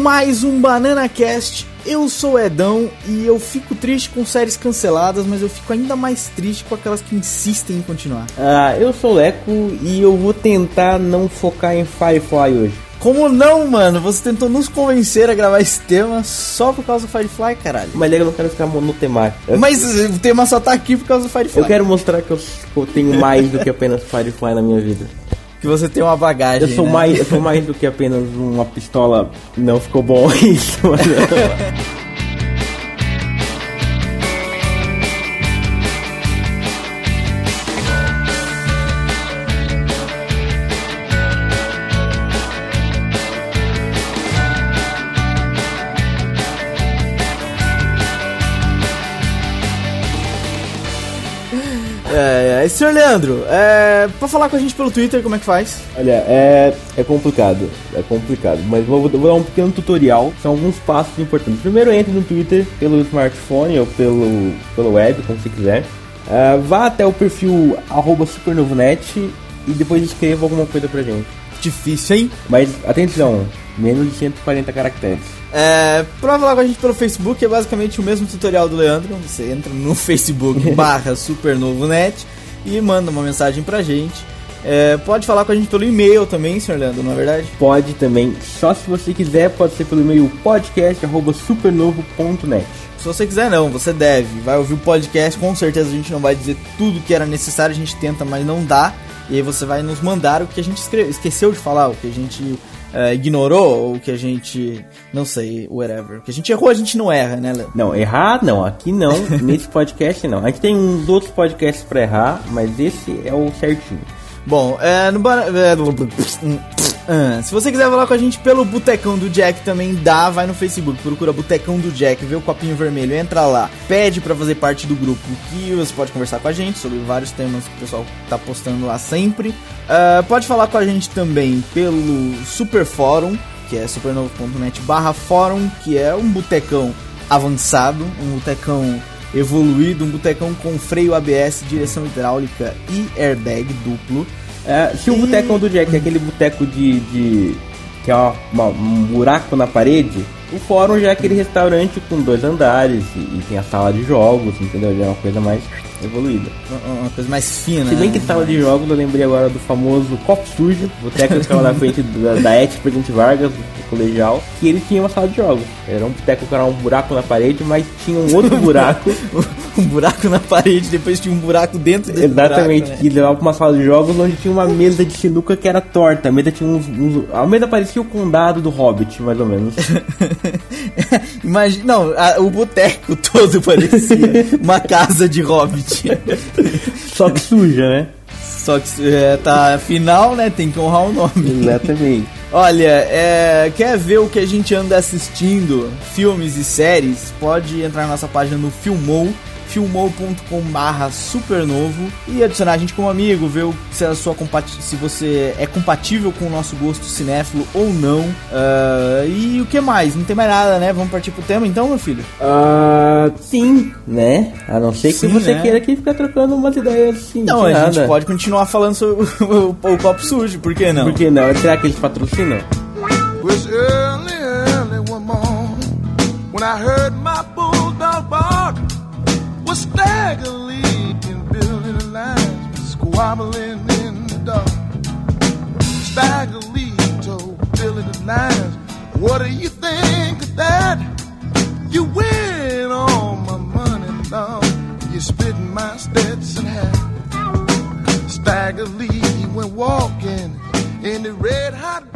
mais um Banana Cast. Eu sou Edão e eu fico triste com séries canceladas, mas eu fico ainda mais triste com aquelas que insistem em continuar. Ah, eu sou o Leco e eu vou tentar não focar em Firefly hoje. Como não, mano? Você tentou nos convencer a gravar esse tema só por causa do Firefly, caralho. Mas eu não quero ficar monotemático. Eu, Mas o tema só tá aqui por causa do Firefly. eu quero mostrar que eu tenho mais do que apenas Firefly na minha vida. Que você tem uma bagagem. Eu sou né? mais, eu sou mais do que apenas uma pistola. Não ficou bom isso. mas- É, é, senhor Leandro, é, pra falar com a gente pelo Twitter, como é que faz? Olha, é, é complicado, é complicado, mas vou, vou dar um pequeno tutorial, são alguns passos importantes. Primeiro entre no Twitter pelo smartphone ou pelo, pelo web, como você quiser. Ah, vá até o perfil supernovonet e depois escreva alguma coisa pra gente. Difícil, hein? Mas atenção, menos de 140 caracteres. É, pra falar com a gente pelo Facebook é basicamente o mesmo tutorial do Leandro. Você entra no Facebook barra supernovonet e manda uma mensagem pra gente. É, pode falar com a gente pelo e-mail também, senhor Leandro, não é verdade? Pode também, só se você quiser, pode ser pelo e-mail podcast arroba supernovo.net. Se você quiser não, você deve. Vai ouvir o podcast, com certeza a gente não vai dizer tudo que era necessário, a gente tenta, mas não dá. E aí você vai nos mandar o que a gente esqueceu de falar, o que a gente é, ignorou, ou que a gente. não sei, whatever. Que a gente errou, a gente não erra, né, Leandro? Não, errar não, aqui não, nesse podcast não. A gente tem uns outros podcasts pra errar, mas esse é o certinho. Bom, é, no bar... é, ah, se você quiser falar com a gente pelo Botecão do Jack também dá, vai no Facebook, procura Botecão do Jack, vê o copinho vermelho, entra lá, pede pra fazer parte do grupo que você pode conversar com a gente sobre vários temas que o pessoal tá postando lá sempre. Ah, pode falar com a gente também pelo Super Fórum, que é supernovo.net barra fórum, que é um botecão avançado, um botecão evoluído, um botecão com freio ABS, direção hidráulica e airbag duplo. É, se o boteco do Jack é aquele boteco de, de. que é uma- uma- um buraco na parede, o fórum já é aquele restaurante com dois andares e, e tem a sala de jogos, entendeu? Já é uma coisa mais evoluída. Uma- coisa mais fina. Se bem né? que sala de jogos, eu lembrei agora do famoso Copo Sujo, boteco que ficava na frente da, da ET Presidente Vargas, colegial, que ele tinha uma sala de jogos. Era um boteco que era um buraco na parede, mas tinha um outro buraco, um buraco na parede, depois tinha um buraco dentro desse exatamente, buraco, né? que levava pra uma sala de jogos onde tinha uma mesa de sinuca que era torta. A mesa tinha uns. uns- a mesa parecia o condado do Hobbit, mais ou menos. Imagina, não, a- o boteco todo parecia uma casa de hobbit. Só que suja, né? Só que é, tá final, né? Tem que honrar o nome. Exatamente. Olha, é, quer ver o que a gente anda assistindo, filmes e séries? Pode entrar na nossa página no Filmou, filmou.com barra supernovo e adicionar a gente como amigo, ver o- se, a sua se você é compatível com o nosso gosto cinéfilo ou não. Ah, e o que mais? Não tem mais nada, né? Vamos partir pro tema então, meu filho? Ah, sim, né? A não ser que Sim, você né? queira aqui ficar trocando umas ideias assim. Não, de a gente nada. pode continuar falando sobre o, o- o copo sujo, por que não? Por que não? Será que eles patrocinam? Squabbling in the dark. Leap told Billy the lines, What do you think of that? You win all my money, Lord. You spit my Stetson hat. Stagger Lee, went walking in the red hot.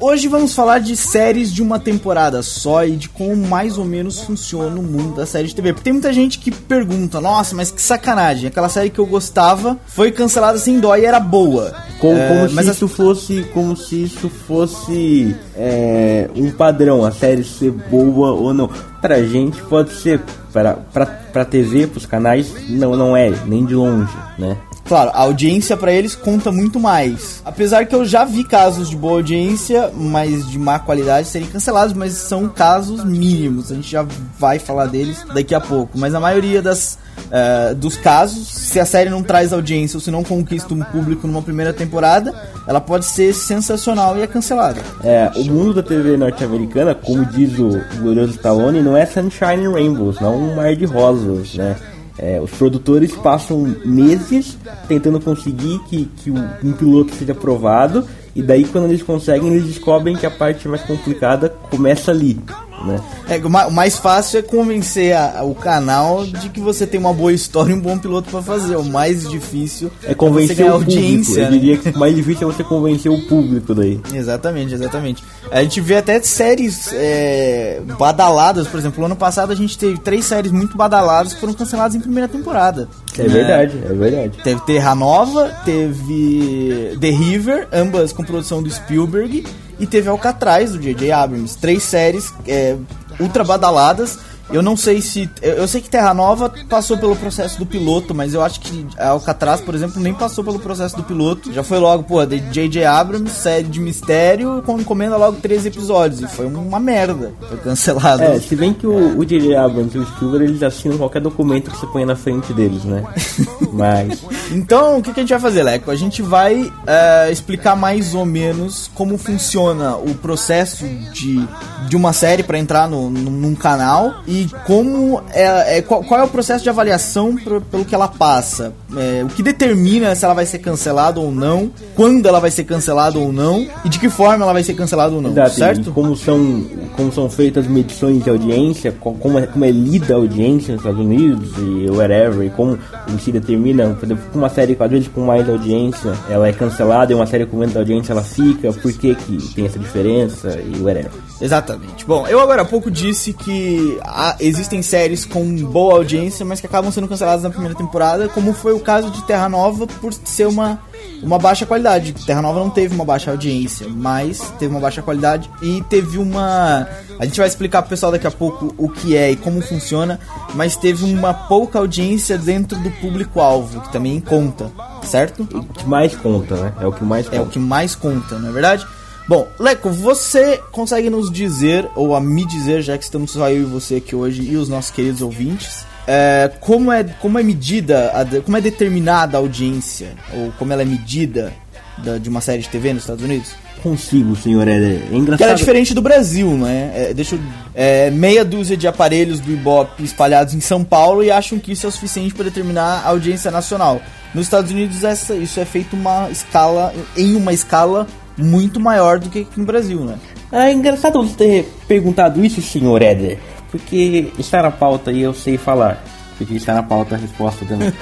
Hoje vamos falar de séries de uma temporada só e de como mais ou menos funciona o mundo da série de TV. Porque tem muita gente que pergunta, nossa, mas que sacanagem, aquela série que eu gostava foi cancelada sem dó e era boa. Como, É, como se mas isso fosse. Como se isso fosse é, um padrão, a série ser boa ou não. Pra gente pode ser. Pra, pra, pra TV, pros canais, não, não é, nem de longe, né? Claro, a audiência pra eles conta muito mais. Apesar que eu já vi casos de boa audiência, mas de má qualidade serem cancelados, mas são casos mínimos. A gente já vai falar deles daqui a pouco. Mas a maioria das, eh, dos casos, se a série não traz audiência ou se não conquista um público numa primeira temporada, ela pode ser sensacional e é cancelada. É, o mundo da TV norte-americana, como diz o glorioso Stallone, não é sunshine and rainbows, não um mar de rosas, né? É, os produtores passam meses tentando conseguir que, que um piloto seja aprovado e daí quando eles conseguem eles descobrem que a parte mais complicada começa ali, né? É, o ma- o mais fácil é convencer a- o canal de que você tem uma boa história e um bom piloto pra fazer. O mais difícil É convencer você ganhar o público. audiência. Eu né? diria que o mais difícil é você convencer o público daí. Exatamente, exatamente. A gente vê até séries é, badaladas, por exemplo, ano passado a gente teve três séries muito badaladas que foram canceladas em primeira temporada. É né? verdade, é verdade. Teve Terra Nova, teve The River, ambas com produção do Spielberg, e teve Alcatraz, do J.J. Abrams. Três séries é, ultra badaladas. Eu não sei se. Eu, sei que Terra Nova passou pelo processo do piloto, mas eu acho que Alcatraz, por exemplo, nem passou pelo processo do piloto. Já foi logo, pô, de J.J. Abrams, série de mistério, com encomenda logo três episódios. E foi uma merda. Foi cancelado. É, se bem que o, J.J. Abrams e o Spielberg eles assinam qualquer documento que você põe na frente deles, né? Mas Então, o que, que a gente vai fazer, Leco? A gente vai é, explicar mais ou menos como funciona o processo de, de uma série para entrar no, num, num canal e como é, é- qual, qual é o processo de avaliação pro- pelo que ela passa. É, o que determina se ela vai ser cancelada ou não, quando ela vai ser cancelada ou não e de que forma ela vai ser cancelada ou não, Exato, e certo? como são, como são feitas medições de audiência, co- como é, como é lida a audiência nos Estados Unidos e whatever, e como se determina, por exemplo, uma série às vezes com mais audiência, ela é cancelada e uma série com menos audiência ela fica, por que, que tem essa diferença e whatever. Exatamente. Bom, eu agora há pouco disse que existem séries com boa audiência, mas que acabam sendo canceladas na primeira temporada, como foi o caso de Terra Nova por ser uma, uma baixa qualidade. Terra Nova não teve uma baixa audiência, mas teve uma baixa qualidade e teve uma. A gente vai explicar pro pessoal daqui a pouco o que é e como funciona, mas teve uma pouca audiência dentro do público-alvo, que também conta, certo? O que mais conta, né? É o que mais É o conta. que mais conta, não é verdade? Bom, Leco, você consegue nos dizer, ou a me dizer, já que estamos só eu e você aqui hoje e os nossos queridos ouvintes, é, como, é, como é medida, a como é determinada a audiência, ou como ela é medida da- de uma série de TV nos Estados Unidos? Consigo, senhor Éder. É Que ela é engraçado. diferente do Brasil, né? É, deixa eu, é, meia dúzia de aparelhos do Ibope espalhados em São Paulo e acham que isso é o suficiente para determinar a audiência nacional. Nos Estados Unidos essa, isso é feito uma escala em uma escala muito maior do que aqui no Brasil, né? É engraçado você ter perguntado isso, senhor Éder, porque está na pauta e eu sei falar. Porque está na pauta a resposta também.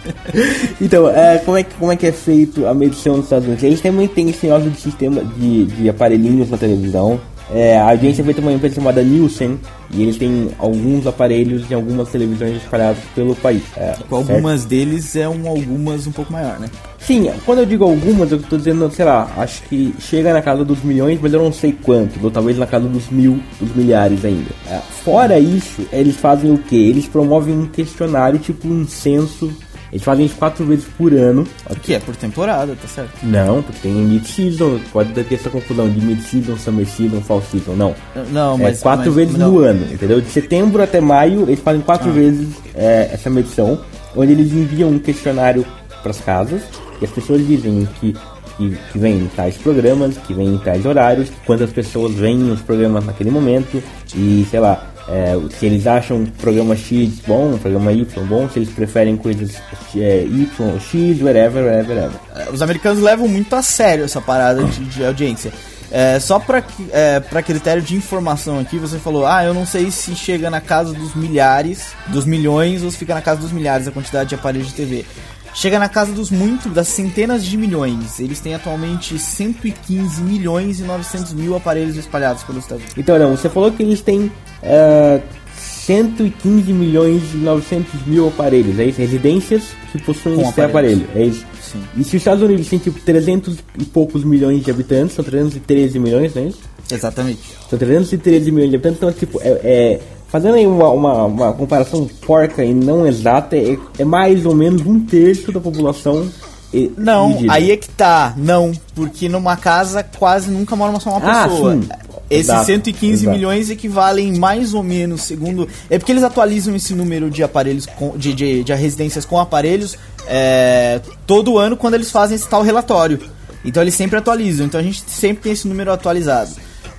então, é, como, é, que- como é que é feito a medição nos Estados Unidos? Eles também têm esse negócio de sistema de, de aparelhinhos na televisão. É, a audiência é por uma empresa chamada Nielsen e eles têm alguns aparelhos em algumas televisões espalhados pelo país. É, Com certo? algumas deles é um algumas um pouco maior, né? Sim, quando eu digo algumas, eu tô dizendo, sei lá, acho que chega na casa dos milhões, mas eu não sei quanto, ou talvez na casa dos mil, dos milhares ainda. É, Fora isso, eles fazem o que? Eles promovem um questionário, tipo um censo. Eles fazem isso quatro vezes por ano. O que é por temporada, tá certo? Não, porque tem mid-season, pode ter essa confusão de mid-season, summer season, fall season, não. Não, É mas quatro mas- vezes não. no ano, entendeu? De setembro até maio, eles fazem quatro vezes é, essa medição, onde eles enviam um questionário para as casas e as pessoas dizem que, que, que vem em tais programas, que vem em tais horários, quantas pessoas veem os programas naquele momento e, sei lá, é, se eles acham o programa X bom, programa Y bom, se eles preferem coisas é, Y X, whatever, whatever, whatever. É, Os americanos levam muito a sério essa parada de, de audiência. É, só que- é, pra critério de informação aqui, você falou, ah, eu não sei se chega na casa dos milhares, dos milhões, ou se fica na casa dos milhares a quantidade de aparelhos de TV. Chega na casa dos muito, das centenas de milhões. Eles têm atualmente 115 milhões e 900 mil aparelhos espalhados pelos Estados Unidos. Então, não, você falou que eles têm é, 115 milhões e 900 mil aparelhos, é isso? Residências que possuem Com esse aparelhos. aparelho, é isso? Sim. E se os Estados Unidos têm tipo 300 e poucos milhões de habitantes, são 313 milhões, não é isso? Exatamente. São 313 milhões de habitantes, então tipo, é, é- fazendo aí uma, uma, uma comparação porca e não exata, é, é mais ou menos um terço da população. eh, Não, aí é que tá. Não, porque numa casa quase nunca mora só uma Ah, pessoa. sim. Esses Exato, 115 exato. milhões equivalem mais ou menos, segundo. É porque eles atualizam esse número de aparelhos, com, de, de, de residências com aparelhos é, todo ano quando eles fazem esse tal relatório. Então eles sempre atualizam. Então a gente sempre tem esse número atualizado.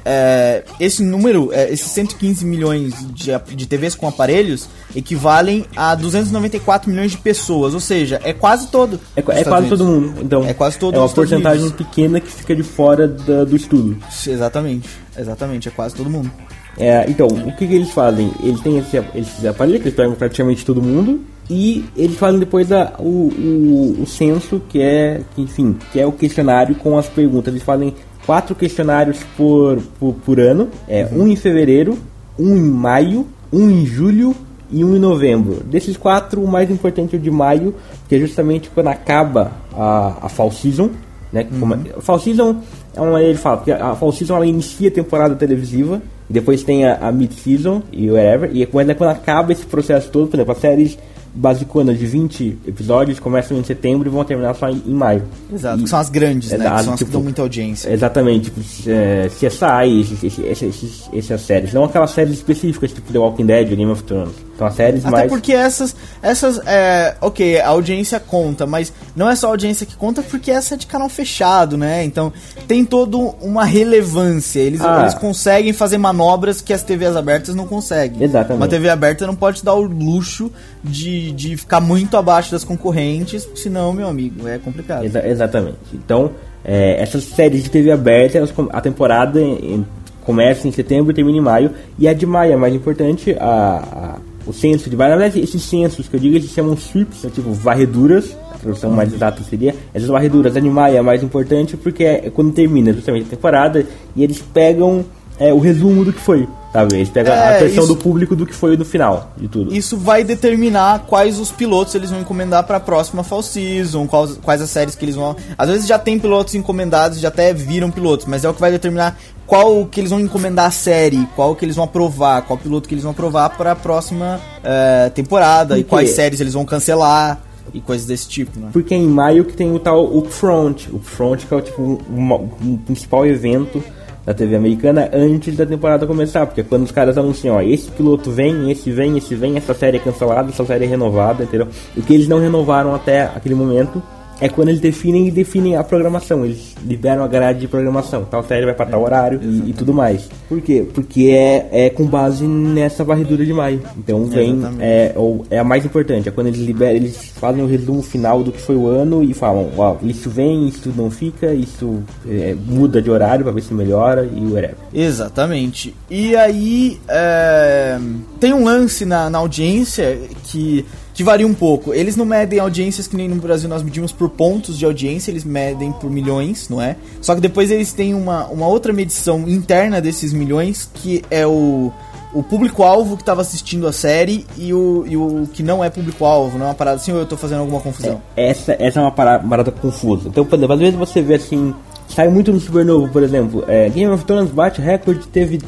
É, esse número, é, esses 115 milhões de, de TVs com aparelhos equivalem a 294 milhões de pessoas, ou seja, é quase todo. É, é quase todo mundo. Então, É quase todo É uma porcentagem Unidos. pequena que fica de fora da- do estudo. Exatamente, exatamente, é quase todo mundo. É, então, o que, que eles fazem? Eles têm esse, esses aparelhos que eles pegam praticamente todo mundo e eles fazem depois a, o, o, o censo, que é, que, enfim, que é o questionário com as perguntas. Eles fazem quatro questionários por, por, por ano, é um em fevereiro, um em maio, um em julho e um em novembro. Desses quatro, o mais importante é o de maio, que é justamente quando acaba a, a fall season, né? que como- a fall season é uma maneira de falar, porque a fall season ela inicia a temporada televisiva, depois tem a, a mid-season e whatever, e é quando, é quando acaba esse processo todo, por exemplo, as séries basiconas de 20 episódios começam em setembro e vão terminar só em, em maio. Exato, E- que são as grandes, né? Exato, Que são as que tipo, dão muita audiência. Exatamente, tipo, é, CSI, esses, esses, esses, essas séries. Não aquelas séries específicas, tipo The Walking Dead, Game of Thrones. As séries Até mais... porque essas, essas, é, ok, a audiência conta, mas não é só a audiência que conta, porque essa é de canal fechado, né? Então tem toda uma relevância. Eles, Ah. eles conseguem fazer manobras que as TVs abertas não conseguem. Exatamente. Uma TV aberta não pode dar o luxo de, de ficar muito abaixo das concorrentes, senão, meu amigo, é complicado. Exa- exatamente. Então, é, essas séries de TV aberta, elas, a temporada em- em- começa em setembro e termina em maio. E a de maio é mais importante, a, a- o censo de verdade, esses censos que eu digo, eles chamam sweeps, são tipo varreduras. A tradução mais exata seria. Essas varreduras, a de maio é mais importante porque é quando termina justamente a temporada e eles pegam é, o resumo do que foi. Sabe? Eles pegam a É, versão isso- do público do que foi no final de tudo. Isso vai determinar quais os pilotos eles vão encomendar para a próxima fall season, quais, quais as séries que eles vão. Às vezes já tem pilotos encomendados, já até viram pilotos, mas é o que vai determinar qual que eles vão encomendar a série, qual que eles vão aprovar, qual piloto que eles vão aprovar para a próxima eh, temporada e quais séries eles vão cancelar e coisas desse tipo, né? Porque é em maio que tem o tal Upfront. Upfront que é o tipo um, um principal evento da TV americana antes da temporada começar. Porque quando os caras anunciam, ó, esse piloto vem, esse vem, esse vem, essa série é cancelada, essa série é renovada, entendeu? O que eles não renovaram até aquele momento é quando eles definem e definem a programação. Eles liberam a grade de programação. Tal série vai para tal horário e, e tudo mais. Por quê? Porque é, é com base nessa varredura de maio. Então vem é, ou é a mais importante, é quando eles liberam, eles fazem o resumo final do que foi o ano e falam, ó, isso vem, isso não fica, isso é, muda de horário pra ver se melhora e whatever. Exatamente. E aí é, tem um lance na, na audiência que, que varia um pouco. Eles não medem audiências que nem no Brasil nós medimos por pontos de audiência, eles medem por milhões, não é? Só que depois eles têm uma, uma outra medição interna desses milhões, que é o, o público-alvo que estava assistindo a série e o, e o que não é público-alvo, não é uma parada assim ou eu tô fazendo alguma confusão? Essa, essa é uma parada, parada confusa. Então, por exemplo, às vezes você vê assim, sai muito no Supernovo, por exemplo, é, Game of Thrones bate recorde, teve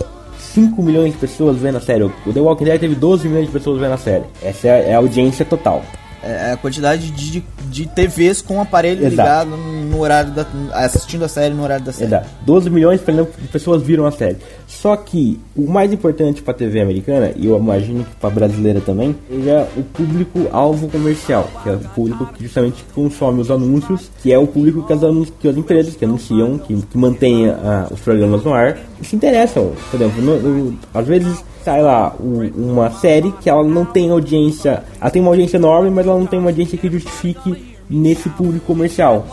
5 milhões de pessoas vendo a série. O The Walking Dead teve 12 milhões de pessoas vendo a série. Essa é, a audiência total. É a quantidade de, de TVs com o aparelho Exato. ligado no horário da. assistindo a série no horário da série. Exato. 12 milhões de pessoas viram a série. Só que o mais importante para a TV americana, e eu imagino que para brasileira também, é o público-alvo comercial, que é o público que justamente consome os anúncios, que é o público que as, que as empresas que anunciam, que, que mantêm ah, os programas no ar, se interessam. Por exemplo, no- no- às vezes sai lá o- uma série que ela não tem audiência, ela tem uma audiência enorme, mas ela não tem uma audiência que justifique nesse público comercial.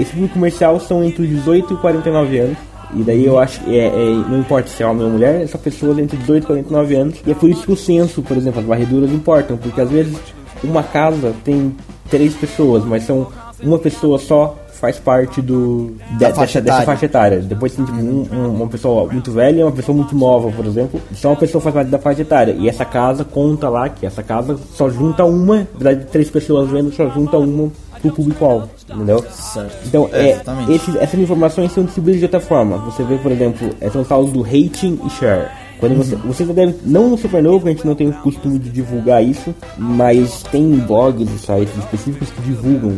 Esse público comercial são entre os 18 e 49 anos. E daí eu acho que é, é- não importa se é homem ou mulher, são pessoas entre 18 e 49 anos. E é por isso que o censo, por exemplo, as varreduras importam, porque às vezes uma casa tem três pessoas, mas são uma pessoa só faz parte do de- dessa, faixa dessa etária. faixa etária. Depois tem tipo, um- um- uma pessoa muito velha e uma pessoa muito nova, por exemplo. Só uma pessoa faz parte da faixa etária. E essa casa conta lá que essa casa só junta uma, na verdade, três pessoas vendo, só junta uma pro público-alvo, entendeu? Certo. Então, É, é, esses- essas informações são distribuídas de outra forma. Você vê, por exemplo, são os do rating e share. Quando você, você já deve, não no Supernovo, a gente não tem o costume de divulgar isso, mas tem blogs e sites específicos que divulgam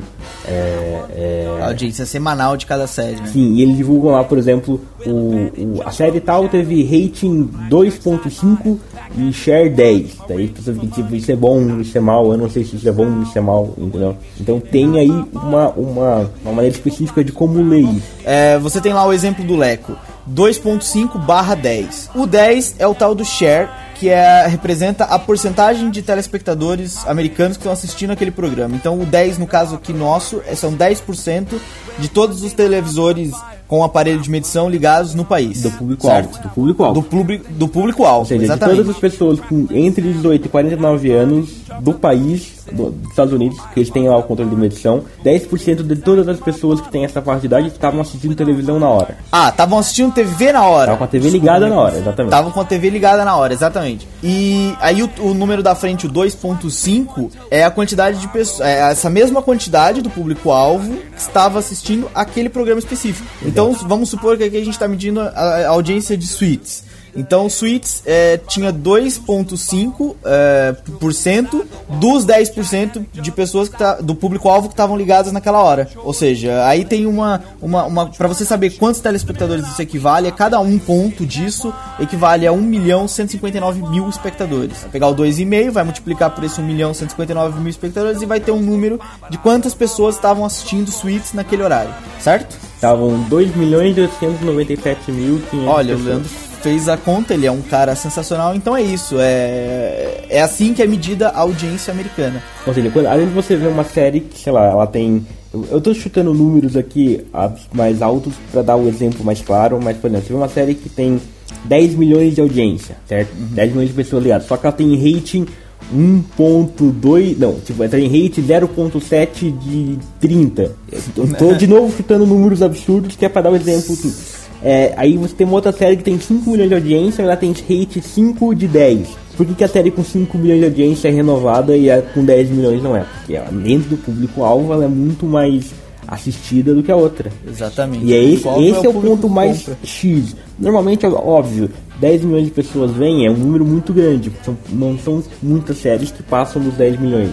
é, é, A audiência semanal de cada série, né? Sim, e eles divulgam lá, por exemplo, o, o- a série tal teve rating 2.5 e share 10. Daí as pessoas ficam tipo, isso é bom, isso é mal, eu não sei se isso é bom, isso é mal, entendeu? Então tem aí uma, uma, uma maneira específica de como ler isso. É, você tem lá o exemplo do Leco. 2.5 barra 10. O 10 é o tal do share, que é, representa a porcentagem de telespectadores americanos que estão assistindo aquele programa. Então o 10, no caso aqui nosso, é- são 10% de todos os televisores com aparelho de medição ligados no país. Do público-alvo. Do público-alvo. Do, público, do público-alvo, seja, de exatamente. todas as pessoas com entre 18 e 49 anos do país, do- dos Estados Unidos, que eles têm lá o controle de medição, 10% de todas as pessoas que têm essa faixa de idade estavam assistindo televisão na hora. Ah, estavam assistindo TV na hora. Tava com a TV ligada na hora, exatamente. Estavam com a TV ligada na hora, exatamente. E aí o, o número da frente, o 2.5, é a quantidade de pessoas. É essa mesma quantidade do público-alvo que estava assistindo aquele programa específico. Então vamos supor que aqui a gente está medindo a, a audiência de suítes. Então, Suites é, tinha 2,5% é, por cento dos 10% de pessoas que tá, do público-alvo que estavam ligadas naquela hora. Ou seja, aí tem uma. uma, uma para você saber quantos telespectadores isso equivale, cada um ponto disso equivale a 1 milhão 159 mil espectadores. Vai pegar o 2,5, vai multiplicar por esse 1 milhão 159 mil espectadores e vai ter um número de quantas pessoas estavam assistindo Suites naquele horário, certo? Estavam 2 milhões e 897 mil 500 Olha, o. Leandro fez a conta, ele é um cara sensacional, então é isso. É, é assim que é medida a audiência americana. Ou seja, quando, às vezes você vê uma série que, sei lá, ela tem. Eu, eu tô chutando números aqui mais altos pra dar o exemplo mais claro, mas, por exemplo, você vê uma série que tem 10 milhões de audiência, certo? 10 milhões de pessoas ligadas, só que ela tem rating 1.2, não, tipo, ela tem rating 0.7 de 30. Eu tô de novo chutando números absurdos que é pra dar o exemplo aqui. É, aí você tem uma outra série que tem 5 milhões de audiência, ela tem rate 5 de 10. Por que, que a série com 5 milhões de audiência é renovada e a com 10 milhões não é? Porque ela, dentro do público-alvo ela é muito mais assistida do que a outra. Exatamente. E é esse, Qual esse é o público ponto mais compra? X. Normalmente, é óbvio, 10 milhões de pessoas vêm, é um número muito grande. São, não são muitas séries que passam dos 10 milhões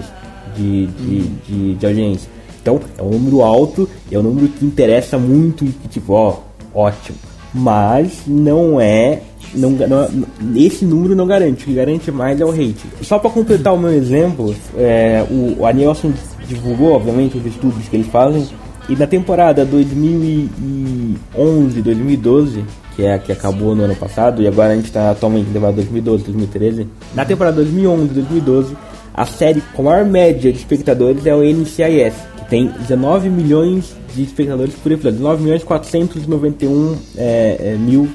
de, de, de, de audiência. Então, é um número alto, é um número que interessa muito e que, tipo, ó, ótimo. Mas não é. Não, não- esse número não garante, o que garante mais é o rating. Só para completar o meu exemplo, é, o, a Nielsen divulgou, obviamente, os estudos que eles fazem, e na temporada 2011, 2012, que é a que acabou no ano passado, e agora a gente está atualmente temporada 2012, 2013, na temporada 2011, 2012, a série com maior média de espectadores é o NCIS, tem 19 milhões de espectadores por episódio, 19 milhões 491 é, é, mil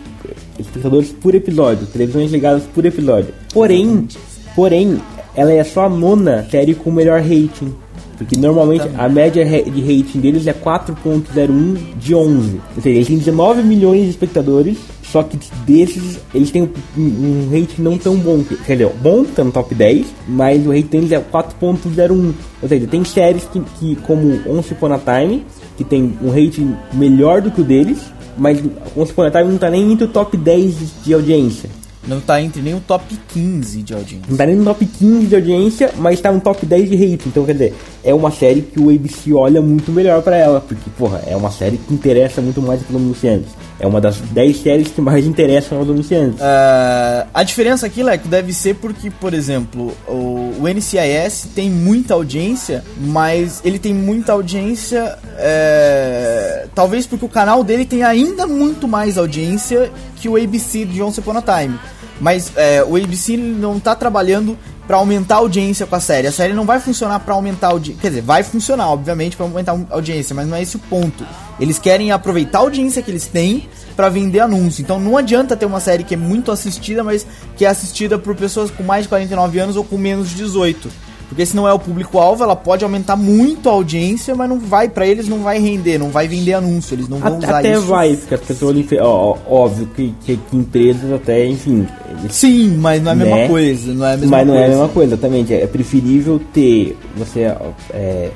espectadores por episódio, televisões ligadas por episódio. Porém, porém, ela é só a nona série com melhor rating. Porque normalmente a média de rating deles é 4.01 de 11. Ou seja, eles têm 19 milhões de espectadores, só que desses eles têm um, um rating não tão bom. Quer dizer, bom, tá no top 10, mas o rating deles é 4.01. Ou seja, tem séries que, que como Once Upon a Time, que tem um rating melhor do que o deles, mas Once Upon a Time não tá nem entre o top 10 de- de audiência. Não tá entre nem o top 15 de audiência. Não tá nem no top 15 de audiência, mas tá no top 10 de rating. Então, quer dizer, é uma série que o ABC olha muito melhor pra ela. Porque, porra, é uma série que interessa muito mais que os anunciantes. É uma das 10 séries que mais interessam aos anunciantes. Ah, a diferença aqui, Leco, deve ser porque, por exemplo, o, o NCIS tem muita audiência, mas ele tem muita audiência, é, talvez porque o canal dele tem ainda muito mais audiência que o ABC de Once Upon a Time. Mas é, o ABC não tá trabalhando pra aumentar a audiência com a série. A série não vai funcionar pra aumentar a audiência. Quer dizer, vai funcionar, obviamente, pra aumentar a audiência, mas não é esse o ponto. Eles querem aproveitar a audiência que eles têm pra vender anúncio. Então não adianta ter uma série que é muito assistida, mas que é assistida por pessoas com mais de 49 anos ou com menos de 18. Porque se não é o público-alvo, ela pode aumentar muito a audiência, mas não vai, pra eles não vai render, não vai vender anúncio, eles não vão Até, usar até isso. vai, porque as pessoas, enfe- ó, óbvio que, que, que empresas até, enfim, Sim, mas não é a mesma Né? coisa, não é a mesma Mas não coisa. é a mesma coisa, exatamente. É preferível ter você é,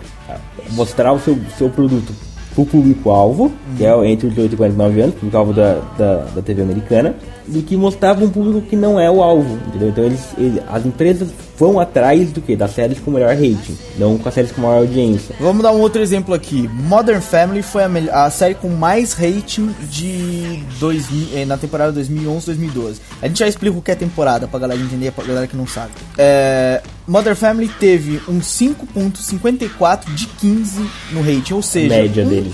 mostrar o seu, seu produto pro público-alvo, que é entre os 18 e 49 anos, público-alvo da, da, da TV americana, do que mostrar pra um público que não é o alvo, entendeu? Então eles, eles- as empresas vão atrás do que? Das séries com melhor rating, não com as séries com maior audiência. Vamos dar um outro exemplo aqui. Modern Family foi a, a série com mais rating de 2000, eh, na temporada 2011-2012. A gente já explica o que é temporada pra galera entender, pra galera que não sabe. É, Modern Family teve um 5.54 de 15 no rating, ou seja, Média um deles, né?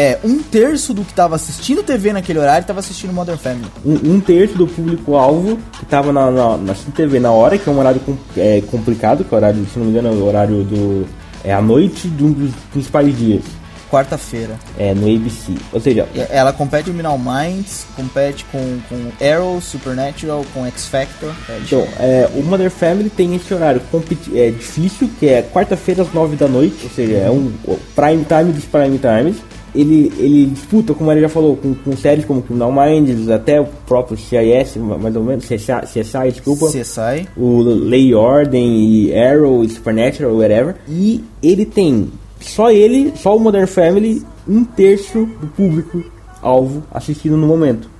É, um terço do que tava assistindo TV naquele horário tava assistindo Modern Family. Um, um terço do público-alvo que tava na, na, na TV na hora, que é um horário com- é, complicado, que é o horário, se não me engano, é o horário do. É a noite de um dos principais dias. Quarta-feira. É, no ABC. Ou seja, Ela compete com Criminal Minds, compete com, com Arrow, Supernatural, com X Factor. É, então, é, o Mother Family tem esse horário competi- é, difícil, que é quarta-feira às 9 da noite, ou seja, é um prime time dos prime times. Ele, ele disputa, como ele já falou, com, com séries como Criminal Minds, até o próprio CIS, mais ou menos, CSI, CSI desculpa. CSI. o Lei Ordem e Arrow e Supernatural, whatever. E ele tem, só ele, só o Modern Family, um terço do público alvo assistindo no momento.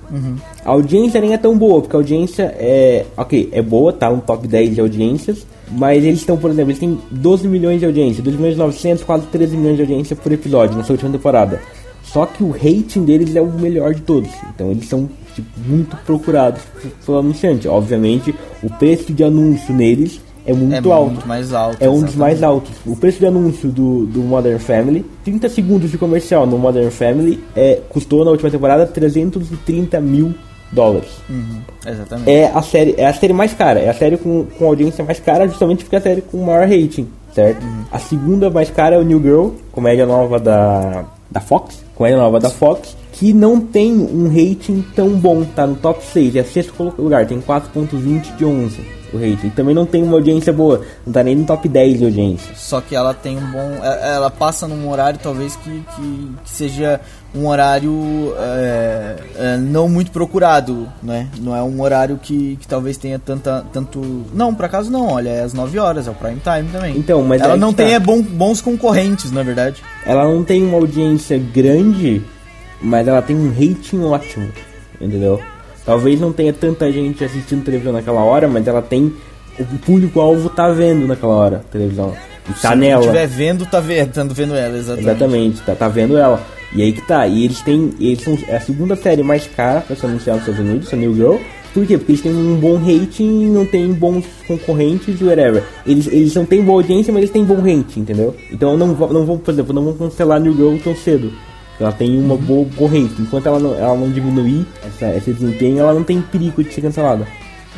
A audiência nem é tão boa, porque a audiência é, ok, é boa, tá no top 10 de audiências, mas eles estão, por exemplo, eles têm 12 milhões de audiência, 2 milhões e 900, quase 13 milhões de audiência por episódio nessa última temporada. Só que o rating deles é o melhor de todos. Então eles são tipo, muito procurados pelo anunciante. Obviamente, o preço de anúncio neles é muito é alto. muito mais alto. É um dos mais altos. O preço de anúncio do, do Modern Family, 30 segundos de comercial no Modern Family, é, custou na última temporada 330 mil dólares. Uhum, exatamente. É a série, é a série mais cara, é a série com, com audiência mais cara, justamente porque é a série com maior rating, certo? A segunda mais cara é o New Girl, comédia nova da, da Fox, comédia nova da Fox, que não tem um rating tão bom, tá no top 6, é sexto lugar, tem 4.20 de 11 o rating. E também não tem uma audiência boa, não tá nem no top 10 de audiência. Só que ela tem um bom. é- Ela passa num horário talvez que, que, que seja um horário é, é, não muito procurado, né? Não é um horário que, que talvez tenha tanta, tanto. Não, por acaso não, olha, é às 9 horas, é o prime time também. Então, mas ela não tá. tem é, bom- bons concorrentes, na verdade. ela não tem uma audiência grande, mas ela tem um rating ótimo, entendeu? Talvez não tenha tanta gente assistindo televisão naquela hora, mas ela tem. O público-alvo tá vendo naquela hora televisão. E tá Se nela. estiver vendo, tá vendo, tá vendo ela, exatamente. Exatamente, tá, tá vendo ela. E aí que tá. E eles têm. Eles são é a segunda série mais cara pra ser anunciada nos Estados Unidos, a New Girl. Por quê? Porque eles têm um bom rating, não tem bons concorrentes whatever. Eles, eles não têm boa audiência, mas eles têm bom rating, entendeu? Então não, não vão, por exemplo, não vão cancelar New Girl tão cedo. Ela tem uma boa, rating. Enquanto ela não, ela não diminuir essa, esse desempenho, ela não tem perigo de ser cancelada.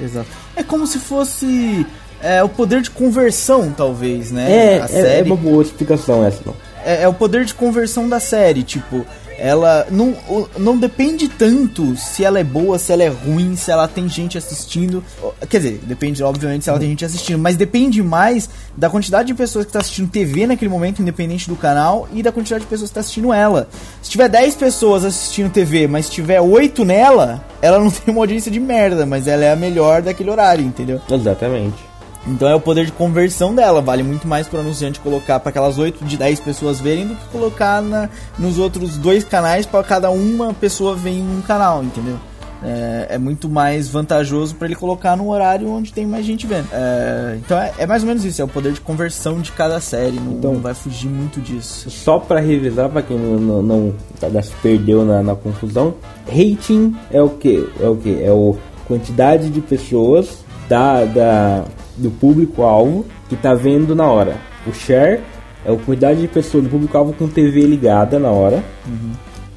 Exato. É como se fosse é, o poder de conversão, talvez, né? É, a é, é série. uma boa explicação essa, não. é, é o poder de conversão da série, tipo, ela não, não depende tanto se ela é boa, se ela é ruim, se ela tem gente assistindo. Quer dizer, depende, obviamente, se ela tem gente assistindo, mas depende mais da quantidade de pessoas que tá assistindo TV naquele momento, independente do canal, e da quantidade de pessoas que tá assistindo ela. Se tiver 10 pessoas assistindo TV, mas tiver 8 nela, ela não tem uma audiência de merda, mas ela é a melhor daquele horário, entendeu? Exatamente. Então é o poder de conversão dela. Vale muito mais pro anunciante colocar para aquelas 8 de 10 pessoas verem do que colocar na, nos outros dois canais para cada uma pessoa ver em um canal, entendeu? É, é muito mais vantajoso para ele colocar num horário onde tem mais gente vendo. É, então é, é mais ou menos isso, é o poder de conversão de cada série, não, Então- não vai fugir muito disso. Só pra revisar, pra quem não, não, não tá- se perdeu na, na confusão, rating é o que? É o que? É o quantidade de pessoas da, da, do público-alvo que tá vendo na hora. O share é a quantidade de pessoas do público-alvo com TV ligada na hora.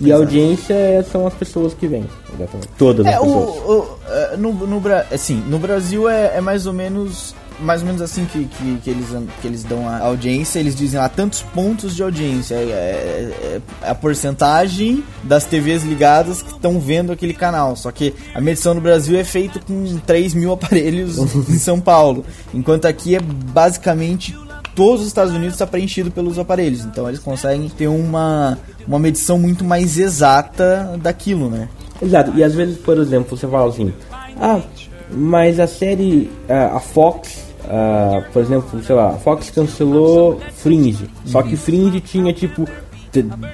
E a audiência é- são as pessoas que vêm. Exatamente. Todas as É, o, pessoas. o- é, no, no, assim, no Brasil é, é mais ou menos mais ou menos assim que, que, que eles, que eles dão a audiência, eles dizem lá tantos pontos de audiência. É, é- é a porcentagem das TVs ligadas que estão vendo aquele canal. Só que a medição no Brasil é feita com 3 mil aparelhos em São Paulo. Enquanto aqui é basicamente todos os Estados Unidos está preenchido pelos aparelhos. Então eles conseguem ter uma, uma medição muito mais exata daquilo, né? Exato, e às vezes, por exemplo, você fala assim, ah, mas a série, ah, a Fox, ah, por exemplo, sei lá, Fox cancelou Fringe, só que Fringe tinha tipo,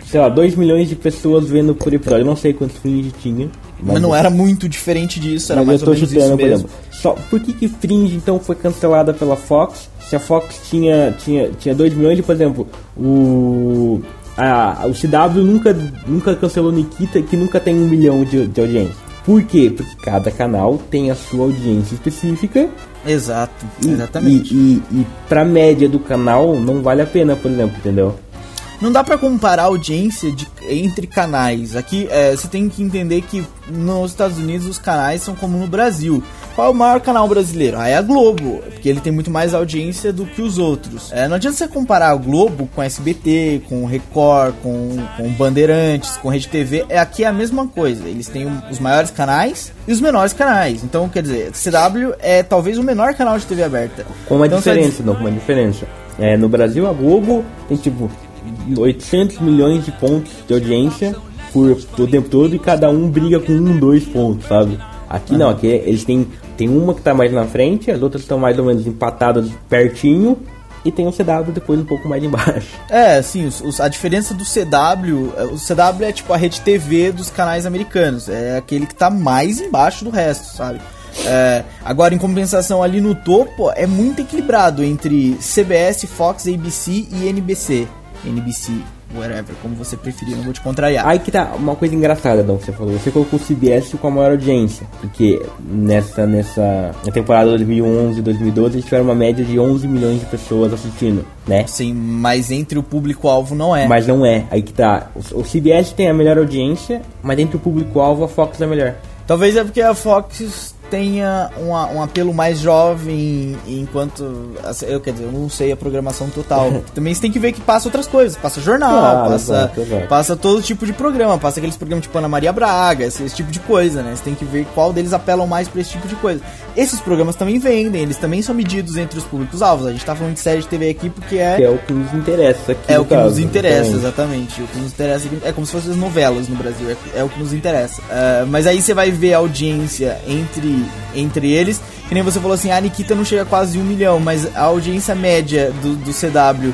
sei lá, 2 milhões de pessoas vendo por episódio, eu não sei quantos Fringe tinha. Mas, não era muito diferente disso, era mas mais eu tô ou menos chutando, isso por mesmo. exemplo. Só, por que que Fringe então foi cancelada pela Fox? Se a Fox tinha, tinha, tinha 2 milhões de, por exemplo, o. A, o CW nunca, nunca cancelou Nikita, que nunca tem um milhão de, de audiência. Por quê? Porque cada canal tem a sua audiência específica Exato, e, exatamente. e, e, e pra média do canal não vale a pena, por exemplo, entendeu? Não dá pra comparar a audiência de- entre canais. Aqui é, você tem que entender que nos Estados Unidos os canais são como no Brasil. Qual é o maior canal brasileiro? Ah, é a Globo, porque ele tem muito mais audiência do que os outros. É, não adianta você comparar a Globo com SBT, com Record, com, com Bandeirantes, com Rede TV. É, aqui é a mesma coisa. Eles têm os maiores canais e os menores canais. Então, quer dizer, CW é talvez o menor canal de TV aberta. Com uma Então, diferença, não, com uma diferença. É, no Brasil, a Globo tem tipo 800 milhões de pontos de audiência por o tempo todo e cada um briga com um, dois pontos, sabe? Aqui não, aqui eles têm, tem uma que tá mais na frente, as outras estão mais ou menos empatadas pertinho e tem o CW depois um pouco mais embaixo. É, sim, os- os- a diferença do CW, é, o CW é tipo a rede TV dos canais americanos, é aquele que tá mais embaixo do resto, sabe? É, agora, em compensação, ali no topo, é muito equilibrado entre CBS, Fox, ABC e NBC. NBC, whatever, como você preferir, não vou te contrariar. Aí que tá uma coisa engraçada, não, que você falou. Você colocou o CBS com a maior audiência, porque nessa, nessa na temporada 2011 2012 eles tiveram uma média de 11 milhões de pessoas assistindo, né? Sim, mas entre o público-alvo não é. Mas não é, aí que tá. O, o CBS tem a melhor audiência, mas dentro do público-alvo a Fox é melhor. Talvez é porque a Fox tenha uma- um apelo mais jovem, enquanto. assim, Eu quer dizer, eu não sei a programação total. Também você tem que ver que passa outras coisas. Passa jornal, Claro, passa, exato, exato. passa todo tipo de programa. Passa aqueles programas tipo Ana Maria Braga, esse, esse tipo de coisa, né? Você tem que ver qual deles apelam mais pra esse tipo de coisa. Esses programas também vendem, eles também são medidos entre os públicos-alvos. A gente tá falando de série de TV aqui porque é. Que é o que nos interessa aqui. É o que caso, nos interessa, exatamente. exatamente. O que nos interessa aqui- é como se fossem as novelas no Brasil, é, é o que nos interessa. Ah, mas aí você vai ver a audiência entre, entre eles, que nem você falou assim, a Nikita não chega a quase um milhão, mas a audiência média do, do CW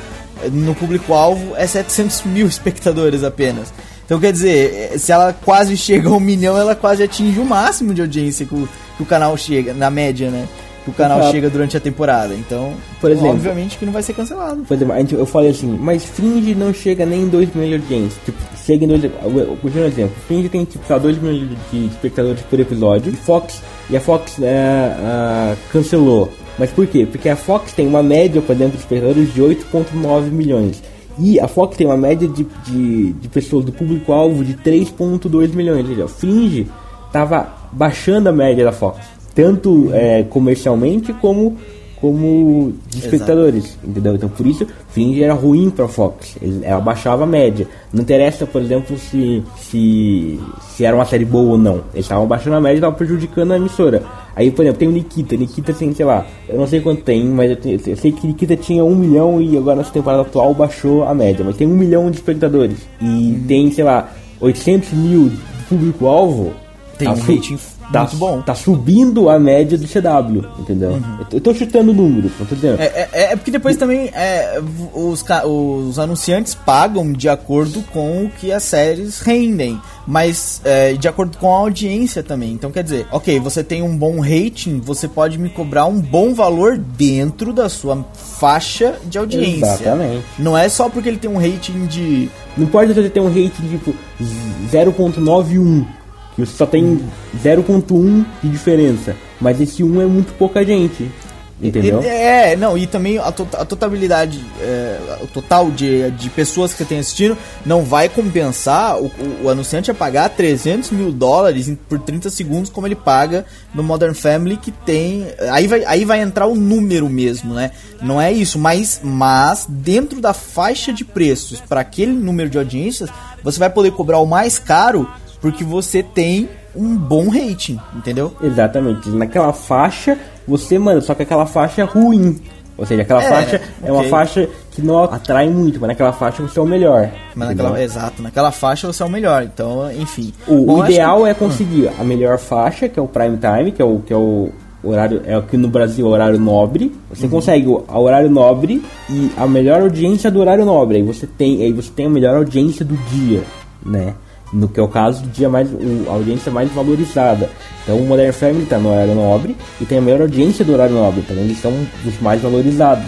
no público-alvo é 700 mil espectadores apenas. Então quer dizer, eh, se ela quase chega a um milhão, ela quase atinge o máximo de audiência que o, que o canal chega, na média, né? Que o canal Exato. chega durante a temporada. Então, Por exemplo- obviamente que não vai ser cancelado. Por exemplo, eu falei assim, mas Fringe não chega nem em 2 milhões de audiência. Tipo, chega em 2 eu- eu- Vou dar um exemplo. Fringe tem tipo, lá, 2 milhões de espectadores por episódio. E Fox, e a Fox é, ah, cancelou. Mas por quê? Porque a Fox tem uma média, por exemplo, de espectadores de 8,9 milhões. E a Fox tem uma média de, de, de pessoas do público-alvo de 3,2 milhões. Ou seja, Fringe tava baixando a média da Fox. Tanto é, comercialmente como como de Exato. espectadores, entendeu? Então por isso Fringe era ruim pra Fox, ela baixava a média. Não interessa, por exemplo, se se, se era uma série boa ou não. Eles estavam baixando a média e estavam prejudicando a emissora. Aí, por exemplo, tem o Nikita. Nikita tem, sei lá, eu não sei quanto tem, mas eu, tenho- eu sei que Nikita tinha um milhão e agora nessa temporada atual baixou a média. Mas tem um milhão de espectadores. E tem, sei lá, 800 mil público-alvo. Tem um su- rating muito bom. Tá subindo a média do CW, entendeu? Eu, tô- eu tô chutando números, não tô dizendo. É, é, é porque depois também é, os, os anunciantes pagam de acordo com o que as séries rendem, mas é, de acordo com a audiência também. Então quer dizer, ok, você tem um bom rating, você pode me cobrar um bom valor dentro da sua faixa de audiência. Exatamente. Não é só porque ele tem um rating de. Não pode você ter um rating de tipo 0.91, que você só tem 0.1 de diferença. Mas esse 1 é muito pouca gente. Entendeu? E- É, não, e também a, to- a totalidade, é, o total de, de pessoas que você tem assistindo não vai compensar o, o- anunciante a pagar 300 mil dólares por 30 segundos como ele paga no Modern Family que tem... Aí vai, aí vai entrar o número mesmo, né? Não é isso, mas, mas dentro da faixa de preços para aquele número de audiências, você vai poder cobrar o mais caro porque você tem um bom rating, entendeu? Exatamente. Naquela faixa, você manda, só que aquela faixa é ruim. Ou seja, aquela É, faixa é uma faixa que não atrai muito, mas naquela faixa você é o melhor. Mas naquela, exato, naquela faixa você é o melhor. Então, enfim. O, Bom, o ideal que- é conseguir a melhor faixa, que é o prime time, que é o que é o horário é aqui no Brasil é o horário nobre. Você Uhum. consegue o horário nobre e a melhor audiência do horário nobre. Aí você tem, aí você tem a melhor audiência do dia, né? No que é o caso do dia mais o- a audiência mais valorizada. Então o Modern Family tá no horário nobre e tem a melhor audiência do horário nobre, então eles são os mais valorizados.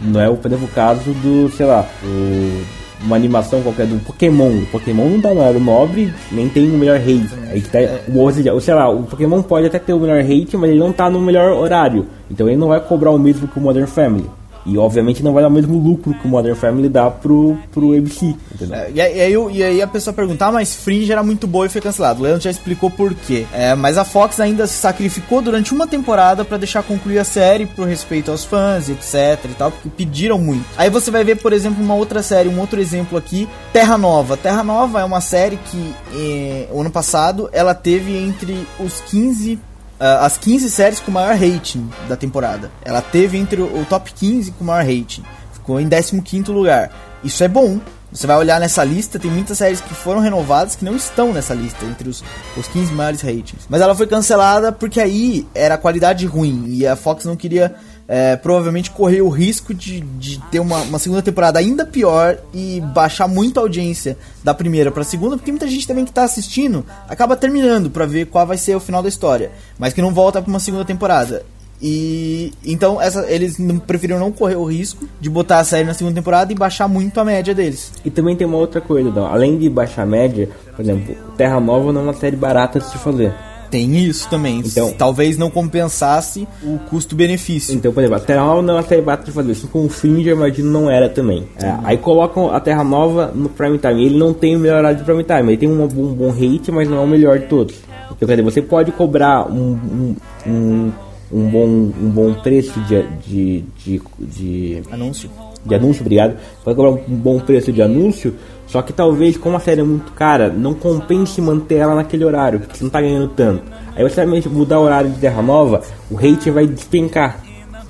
Não é o, por exemplo, o caso do, sei lá, o- uma animação qualquer do Pokémon. O Pokémon não tá no horário nobre, nem tem o melhor hate. Aí que tá, o, ou seja, sei lá, o Pokémon pode até ter o melhor hate, mas ele não tá no melhor horário. Então ele não vai cobrar o mesmo que o Modern Family. E obviamente não vai dar o mesmo lucro que o Modern Family dá pro, pro ABC. É, e, aí, e aí a pessoa pergunta, ah, mas Fringe era muito boa e foi cancelado. O Leandro já explicou por quê. É, mas a Fox ainda se sacrificou durante uma temporada pra deixar concluir a série por respeito aos fãs, etc e tal, porque pediram muito. Aí você vai ver, por exemplo, uma outra série, um outro exemplo aqui, Terra Nova. Terra Nova é uma série que, eh, o ano passado, ela teve entre os 15 ah, as 15 séries com maior rating da temporada. Ela teve entre o, top 15 com maior rating. Ficou em 15º lugar. Isso é bom. Você vai olhar nessa lista, tem muitas séries que foram renovadas que não estão nessa lista, entre os, os 15 maiores ratings. Mas ela foi cancelada porque aí era qualidade ruim e a Fox não queria é, provavelmente correr o risco de, de ter uma, uma segunda temporada ainda pior e baixar muito a audiência da primeira pra segunda, porque muita gente também que tá assistindo acaba terminando pra ver qual vai ser o final da história, mas que não volta pra uma segunda temporada. E então essa, eles preferiram não correr o risco de botar a série na segunda temporada e baixar muito a média deles. E também tem uma outra coisa, Dão. além de baixar a média, por exemplo, Terra Nova não é uma série barata de se fazer. Tem isso também. Então- talvez não compensasse o custo-benefício. Então, por exemplo, a Terra Nova não é barata de fazer, assim como o Fringe, eu imagino, não era também. É, aí colocam a Terra Nova no Prime Time. Ele não tem o melhor horário de Prime Time, ele tem um, um bom rate, mas não é o melhor de todos. Então, quer dizer, você pode cobrar um, um, um, um bom, um bom preço de, de, de, de Anúncio. de anúncio, obrigado. Vai cobrar um bom preço de anúncio, só que talvez, como a série é muito cara, não compense manter ela naquele horário, porque você não tá ganhando tanto. Aí você vai mudar o horário de Terra Nova, o rating vai despencar.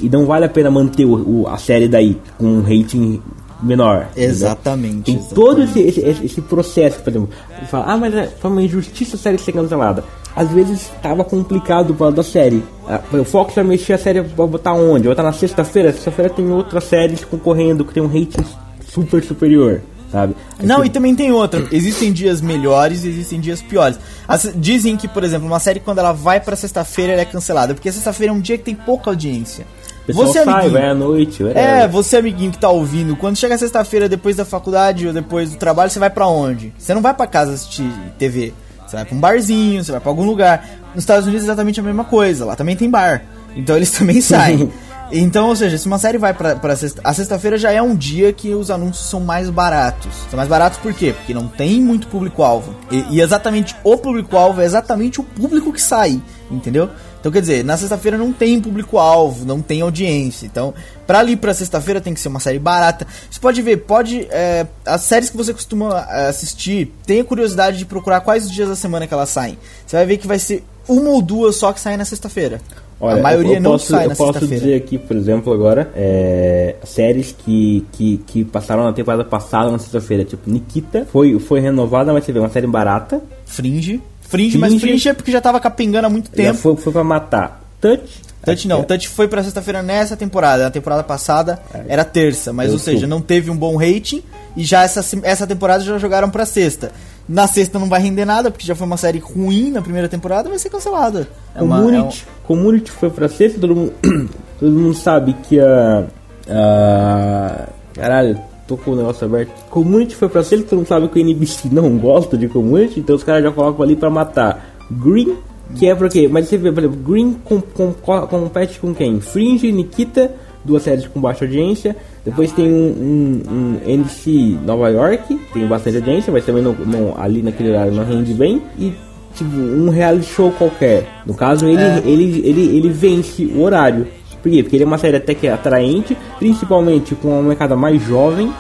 E não vale a pena manter o, o- a série daí com um rating menor. Exatamente. Tem exatamente. todo esse, esse, esse- processo, por exemplo. Ele fala, ah, mas é, foi uma injustiça a série ser cancelada. Às vezes estava complicado para da série. Ah, O Fox vai mexer a série pra botar onde? Vai botar na sexta-feira? Sexta-feira tem outras séries concorrendo que tem um rating super superior, sabe? Aí Não, você- e também tem outra. Existem dias melhores e existem dias piores. As- dizem que, por exemplo, uma série quando ela vai pra sexta-feira ela é cancelada, porque sexta-feira é um dia que tem pouca audiência. Você, sai, amiguinho, vai à noite. É, whatever. você, amiguinho que tá ouvindo, quando chega sexta-feira depois da faculdade ou depois do trabalho, você vai pra onde? Você não vai pra casa assistir TV. Você vai pra um barzinho, você vai pra algum lugar. Nos Estados Unidos é exatamente a mesma coisa, lá também tem bar. Então eles também saem. Então, ou seja, se uma série vai pra, pra sexta, a sexta-feira já é um dia que os anúncios são mais baratos. São mais baratos por quê? Porque não tem muito público-alvo. E, e exatamente o público-alvo é exatamente o público que sai, entendeu? Então, quer dizer, na sexta-feira não tem público-alvo, não tem audiência. Então, pra ali pra sexta-feira tem que ser uma série barata. Você pode ver, pode. é, as séries que você costuma é, assistir, tenha curiosidade de procurar quais os dias da semana que elas saem. Você vai ver que vai ser uma ou duas só que saem na sexta-feira. Olha, a maioria eu, eu não posso, sai eu na posso sexta-feira. dizer aqui, por exemplo, agora, é, séries que, que, que passaram na temporada passada na sexta-feira, tipo Nikita, foi, foi renovada, mas você vê, uma série barata, Fringe. Fringe, mas Fringe- Fringe é porque já tava capengando há muito já tempo. foi, foi pra matar. Touch, Touch não, Touch foi pra sexta-feira nessa temporada. Na temporada passada era terça, mas Eu ou seja, não teve um bom rating e já essa, essa temporada já jogaram pra sexta. Na sexta não vai render nada, porque já foi uma série ruim na primeira temporada, vai ser cancelada. É uma- Community, Community foi pra sexta, todo mundo, todo mundo sabe que a, a. Caralho, tô com o negócio aberto. Community foi pra sexta, todo mundo sabe que o NBC não gosta de Community, então os caras já colocam ali pra matar Green, Que é pra quê? Mas você vê, por exemplo, Green com, com, com, compete com quem? Fringe, Nikita, duas séries com baixa audiência. Depois tem um, um, um NC Nova York, tem bastante audiência, mas também não, não- ali naquele horário não rende bem. E tipo, um reality show qualquer. No caso, ele, É. ele, ele, ele vence o horário. Por quê? Porque ele é uma série até que é atraente, principalmente com uma molecada mais jovem,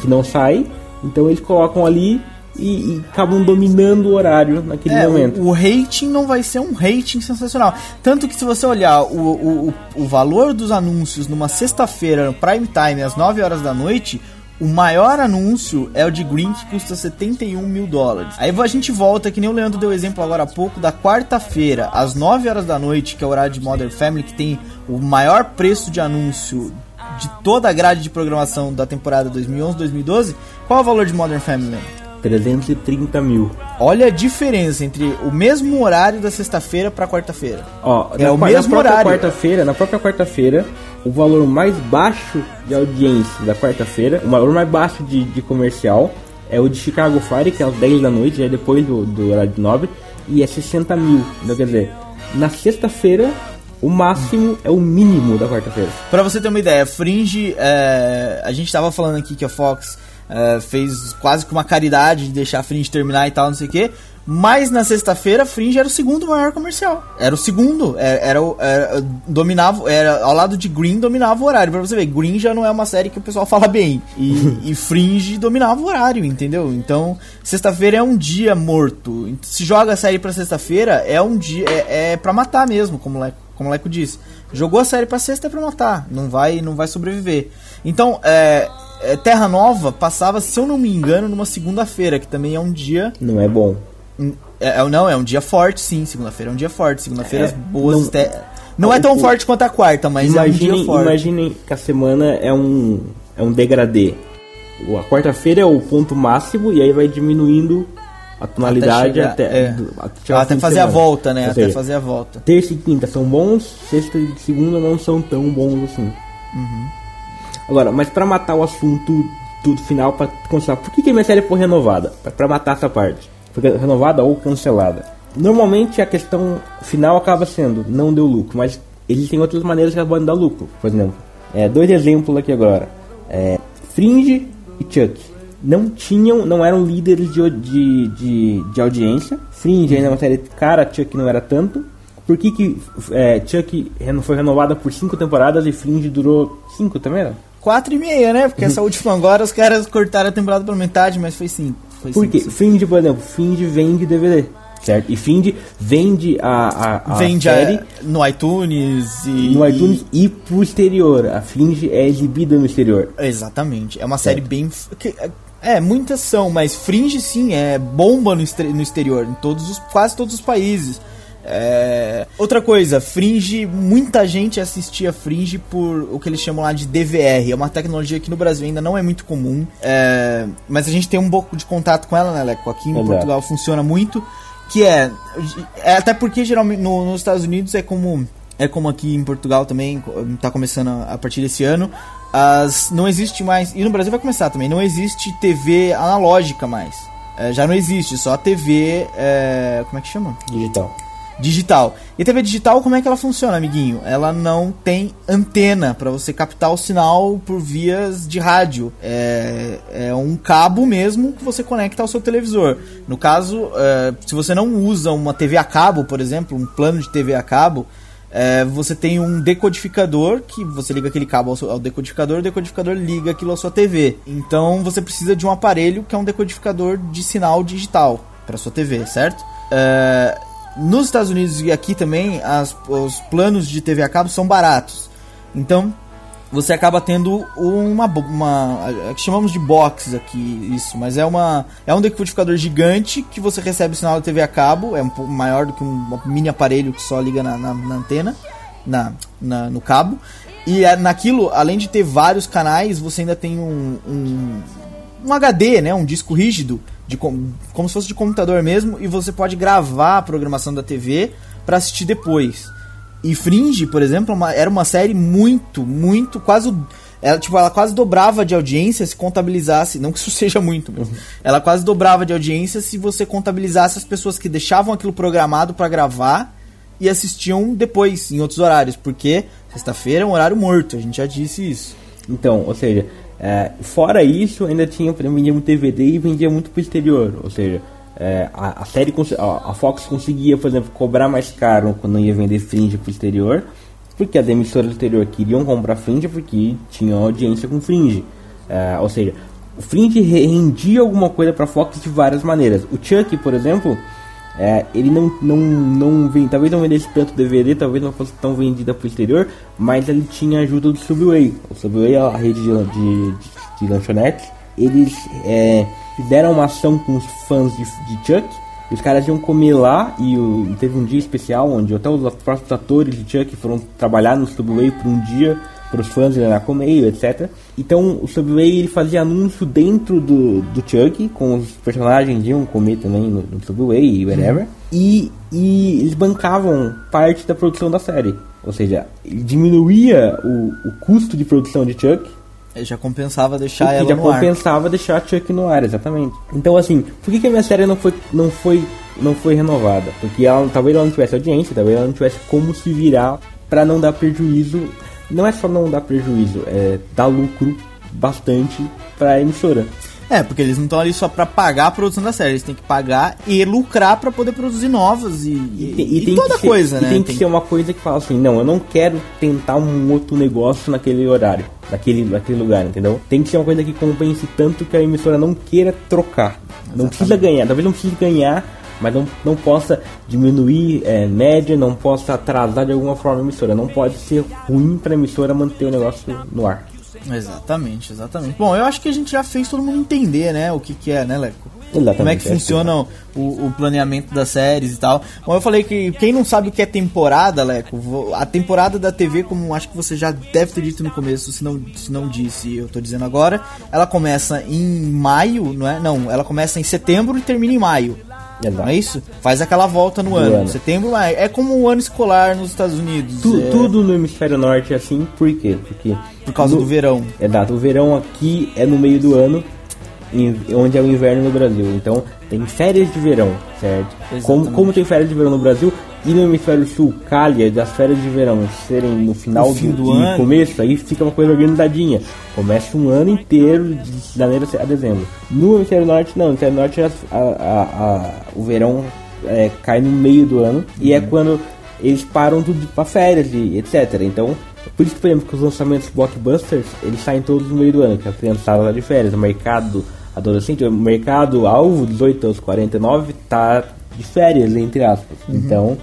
que não sai. Então eles colocam ali e, e acabam dominando o horário naquele É, momento. o, o rating não vai ser um rating sensacional. Tanto que se você olhar o, o, o, valor dos anúncios numa sexta-feira, no prime time, às 9 horas da noite, o maior anúncio é o de Green, que custa 71 mil dólares. Aí a gente volta, que nem o Leandro deu exemplo agora há pouco, da quarta-feira, às 9 horas da noite, que é o horário de Modern Family, que tem o maior preço de anúncio de toda a grade de programação da temporada 2011-2012. Qual é o valor de Modern Family? Leandro? 330 mil. Olha a diferença entre o mesmo horário da sexta-feira para quarta-feira. Ó, É na, o mesmo na horário. quarta-feira, na própria quarta-feira, o valor mais baixo de audiência da quarta-feira, o valor mais baixo de, de comercial é o de Chicago Fire, que é às 10 da noite, já é depois do, do horário de nobre, e é 60 mil. Então, quer dizer, na sexta-feira, o máximo é o mínimo da quarta-feira. Pra você ter uma ideia, Fringe, é, a gente tava falando aqui que a Fox é, fez quase que uma caridade de deixar a Fringe terminar e tal, não sei o quê. Mas na sexta-feira, Fringe era o segundo maior comercial. Era o segundo. Era, era, o- era- dominava, era ao lado de Green dominava o horário. Pra você ver, Green já não é uma série que o pessoal fala bem. E, e Fringe dominava o horário, entendeu? Então, sexta-feira é um dia morto. Se joga a série pra sexta-feira, é um dia. É, é pra matar mesmo, como o Leco, como o Leco disse. Jogou a série pra sexta é pra matar. Não vai, não vai sobreviver. Então, é, é, Terra Nova passava, se eu não me engano, numa segunda-feira, que também é um dia. Não é bom. É, é- não, é um dia forte, sim. Segunda-feira é um dia forte. Segunda-feira É, as boas. não- este- Não, é tão o- forte quanto a quarta, mas é um Imaginem, dia forte. imaginem que a semana é um, é um degradê. A quarta-feira é o ponto máximo e aí vai diminuindo a tonalidade chegar- até, é. até, ao Até fazer a volta, né? Ou Até seja, fazer a volta. Terça e quinta são bons, sexta e segunda não são tão bons assim. Uhum. Agora, mas pra matar o assunto tudo final, pra constar, por que, que a minha série foi renovada? Pra matar essa parte. Foi renovada ou cancelada. Normalmente a questão final acaba sendo, não deu lucro, mas existem outras maneiras que podem dar lucro. Por exemplo, é, dois exemplos aqui agora. É, Fringe e Chuck. Não tinham, não eram líderes de, de, de, de audiência. Fringe ainda é uma série cara, Chuck não era tanto. Por que, que é, Chuck foi renovada por cinco temporadas e Fringe durou cinco também? Era? Quatro e meia, né? Porque essa última agora os caras cortaram a temporada pela metade, mas foi cinco. Foi Por quê? Fringe, por exemplo, Fringe vende DVD, certo? E Fringe vende a, a, a Vende série a, no iTunes e. no iTunes e pro exterior. A Fringe é exibida no exterior. Exatamente. É uma série bem. que- é, muitas são, mas Fringe sim, é bomba no, no exterior, em todos os, quase todos os países. É, Outra coisa, Fringe, muita gente assistia Fringe por o que eles chamam lá de DVR. É uma tecnologia que no Brasil ainda não é muito comum, é, mas a gente tem um pouco de contato com ela, né, Leco? Aqui em Exato. Portugal funciona muito. Que é, é até porque geralmente no- nos Estados Unidos é como é como aqui em Portugal também está começando a, a partir desse ano. As, não existe mais e no Brasil vai começar também. Não existe TV analógica mais. É, já não existe, só a TV. é, como é que chama? Digital. Digital. E a TV digital, como é que ela funciona, amiguinho? Ela não tem antena para você captar o sinal por vias de rádio. É, é um cabo mesmo que você conecta ao seu televisor. No caso, é, se você não usa uma TV a cabo, por exemplo, um plano de TV a cabo, é, você tem um decodificador que você liga aquele cabo ao, seu- ao decodificador, o decodificador liga aquilo à sua TV. Então você precisa de um aparelho que é um decodificador de sinal digital para sua TV, certo? É, nos Estados Unidos e aqui também as- os planos de TV a cabo são baratos. Então você acaba tendo uma, uma a- que chamamos de box aqui isso, mas é uma é um decodificador gigante que você recebe o sinal da TV a cabo, é um pouco maior do que um mini aparelho que só liga na, na- na antena, na, na- no cabo. E é, naquilo, além de ter vários canais, você ainda tem um, um, um HD, né, um disco rígido, de com- como se fosse de computador mesmo, e você pode gravar a programação da TV para assistir depois. E Fringe, por exemplo, é uma- era uma série muito, muito, quase. ela, tipo, ela quase dobrava de audiência se contabilizasse, não que isso seja muito, mas ela quase dobrava de audiência se você contabilizasse as pessoas que deixavam aquilo programado pra gravar e assistiam depois, em outros horários, porque sexta-feira é um horário morto, a gente já disse isso. Então, ou seja, é, fora isso, ainda tinha, vendia muito DVD e vendia muito pro exterior. Ou seja, é, a, a série, a, Fox conseguia, por exemplo, cobrar mais caro quando ia vender Fringe pro exterior, porque as emissoras do exterior queriam comprar Fringe porque tinham audiência com Fringe. É, ou seja, o Fringe re- rendia alguma coisa pra Fox de várias maneiras. O Chuck, por exemplo, é, ele não, não, não vem, talvez não vendesse tanto DVD, talvez não fosse tão vendida pro exterior, mas ele tinha ajuda do Subway. O Subway é a rede de, de, de, de lanchonetes. Eles é, fizeram uma ação com os fãs de, de Chuck. Os caras iam comer lá e, o- e teve um dia especial onde até os próprios atores de Chuck foram trabalhar no Subway por um dia para os fãs irem lá comer, etc. Então o Subway ele fazia anúncio dentro do, do Chuck, com os personagens iam comer também no, no Subway e whatever. E, e eles bancavam parte da produção da série. Ou seja, ele diminuía o, o custo de produção de Chuck já compensava deixar ela já no ar. compensava deixar Chuck no ar, exatamente. Então assim, por que, que a minha série não foi, não foi, não foi renovada? Porque ela, talvez ela não tivesse audiência, talvez ela não tivesse como se virar pra não dar prejuízo. Não é só não dar prejuízo, é dar lucro bastante pra emissora. É, porque eles não estão ali só pra pagar a produção da série, eles têm que pagar e lucrar pra poder produzir novas e, e, e toda que ser, coisa, e né? tem que ser uma coisa que fala assim, não, eu não quero tentar um outro negócio naquele horário, naquele, naquele lugar, entendeu? Tem que ser uma coisa que compense tanto que a emissora não queira trocar. Não precisa ganhar, talvez não precise ganhar, mas não, não possa diminuir é, média, não possa atrasar de alguma forma a emissora. Não pode ser ruim pra emissora manter o negócio no ar. Exatamente, exatamente. Bom, eu acho que a gente já fez todo mundo entender, né, o que, que é, né, Leco? Exatamente, Como é que é funciona o, o planeamento das séries e tal. Bom, eu falei que quem não sabe o que é temporada, Leco, a temporada da TV, como acho que você já deve ter dito no começo, se não, se não disse, eu tô dizendo agora, ela começa em maio, não é? Não, ela começa em setembro e termina em maio. Exato. Não é isso? Faz aquela volta no ano. ano. Setembro, maio. É como o ano escolar nos Estados Unidos. Tu- é, Tudo no hemisfério norte é assim, por quê? Porque Por causa no- do verão. Exato, o verão aqui é no meio do ano, em- onde é o inverno no Brasil. Então tem férias de verão, certo? Como, como tem férias de verão no Brasil e no hemisfério sul, calha das férias de verão serem no final No do e ano. começo, aí fica uma coisa organizadinha. Começa um ano inteiro de janeiro a dezembro. No hemisfério norte não, no hemisfério norte a- a- a- o verão é, cai no meio do ano e Uhum. é quando eles param tudo para férias e etc. Então por isso que, por exemplo, que os lançamentos blockbusters, eles saem todos no meio do ano, que a criançada tá de férias, o mercado adolescente, o mercado alvo 18 aos 49 tá de férias, entre aspas. Então,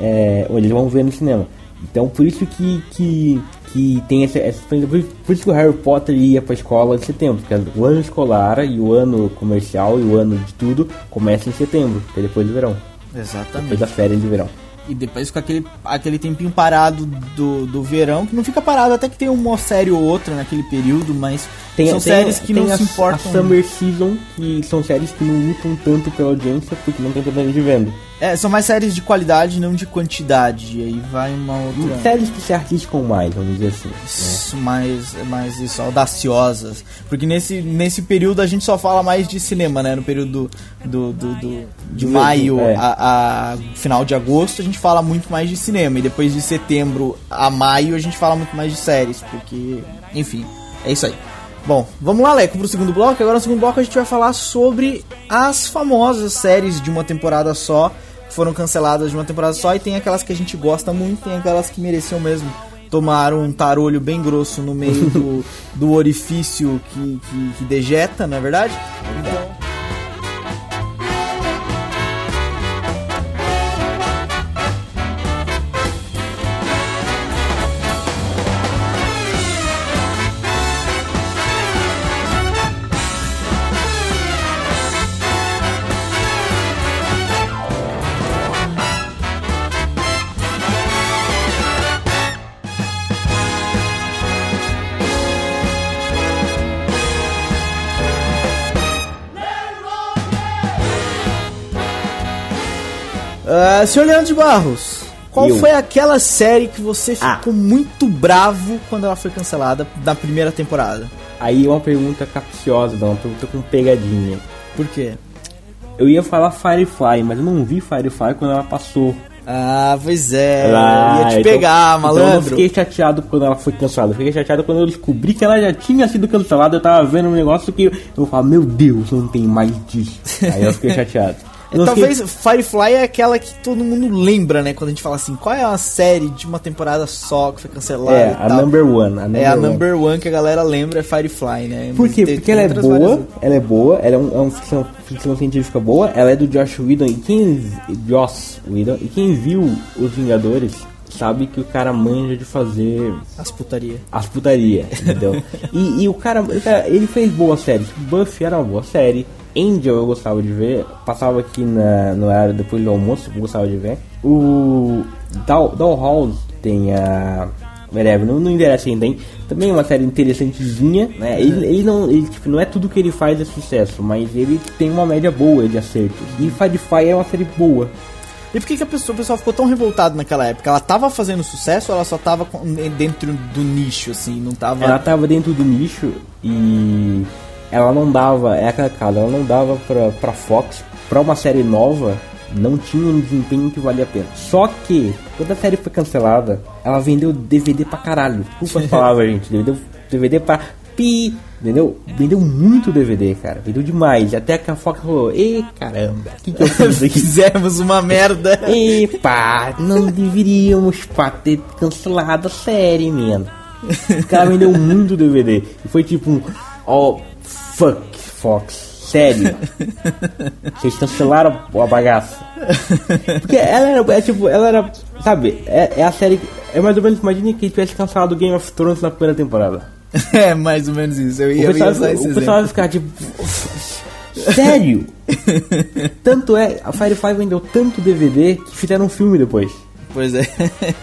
é, eles vão ver no cinema. Então, por isso que, que, que tem essa, essa por, por isso que o Harry Potter ia pra escola em setembro, porque o ano escolar e o ano comercial e o ano de tudo começa em setembro, que é depois do verão, Exatamente. depois das férias de verão. E depois com aquele, aquele tempinho parado do, do verão, que não fica parado, até que tem uma série ou outra naquele período, mas são séries que tem não a, se importam. A Summer Season, que são séries que não lutam tanto pela audiência porque não tem tanta gente vendo. É, são mais séries de qualidade, não de quantidade. E aí vai uma outra. Séries que se arriscam mais, vamos dizer assim. né? Isso, mais, mais isso, audaciosas. Porque nesse, nesse período a gente só fala mais de cinema, né? No período do, do, do- de Do- maio é. a, a final de agosto a gente fala muito mais de cinema. E depois de setembro a maio a gente fala muito mais de séries. Porque, enfim, é isso aí. Bom, vamos lá, Leco, pro segundo bloco. Agora no segundo bloco a gente vai falar sobre as famosas séries de uma temporada só, foram canceladas de uma temporada só, e tem aquelas que a gente gosta muito, tem aquelas que mereciam mesmo tomar um tarolho bem grosso no meio do, do orifício que, que, que dejeta, não é verdade? Então, Ah, senhor Leandro de Barros, Qual Eu. foi aquela série que você Ah. ficou muito bravo quando ela foi cancelada na primeira temporada? Aí é uma pergunta capciosa, uma pergunta com pegadinha. Por quê? Eu ia falar Firefly, mas eu não vi Firefly quando ela passou. Ah, pois é. Ah, ia te então- pegar, Então eu malandro. fiquei chateado quando ela foi cancelada. Eu fiquei chateado quando eu descobri que ela já tinha sido cancelada. Eu tava vendo um negócio que eu falo, meu Deus, não tem mais disso. Aí eu fiquei chateado. Talvez Firefly é aquela que todo mundo lembra, né? Quando a gente fala assim, qual é uma série de uma temporada só que foi cancelada? É, a number one. A number É a one. number one que a galera lembra é Firefly, né? Por quê? Tem- Porque ela é boa, várias- ela é boa, ela é, um, é uma ficção, ficção científica boa, ela é do Josh Whedon e quem Joss Whedon e quem viu os Vingadores sabe que o cara manja de fazer As putaria. as putaria, entendeu? e, e o, cara, o cara, ele fez boas séries. Buffy era uma boa série. Angel eu gostava de ver, passava aqui na, no horário depois do almoço, eu gostava de ver. O Doll, Dollhouse tem a. Whatever, não, não interessa ainda, hein? Também é uma série interessantezinha, né? Ele, ele não, ele, tipo, não é tudo que ele faz é sucesso, mas ele tem uma média boa de acertos. E Firefly é uma série boa. E por que, que a pessoa, o pessoal ficou tão revoltado naquela época? Ela tava fazendo sucesso ou ela só tava dentro do nicho, assim? Não tava. Ela tava dentro do nicho e ela não dava, é aquela casa, ela não dava pra, pra Fox, pra uma série nova, não tinha um desempenho que valia a pena. Só que, quando a série foi cancelada, ela vendeu DVD pra caralho. Desculpa as palavras, gente. Vendeu DVD pra pi, entendeu? Vendeu muito DVD, cara. Vendeu demais. Até que a Fox falou, ei, caramba, o que, que eu fiz aqui? Fizemos uma merda. Epa, não deveríamos pá, ter cancelado a série, mano. O cara vendeu muito DVD. E foi tipo um. Oh, fuck, Fox. Sério. Vocês cancelaram a bagaça. Porque ela era, é, tipo, ela era. Sabe, é, é a série. que- É mais ou menos, imagine que tivesse cancelado Game of Thrones na primeira temporada. É, mais ou menos isso. Eu O ia, eu ia pessoal, usar esse o pessoal vai ficar tipo. Sério? tanto é, a Firefly vendeu tanto DVD que fizeram um filme depois. Pois é.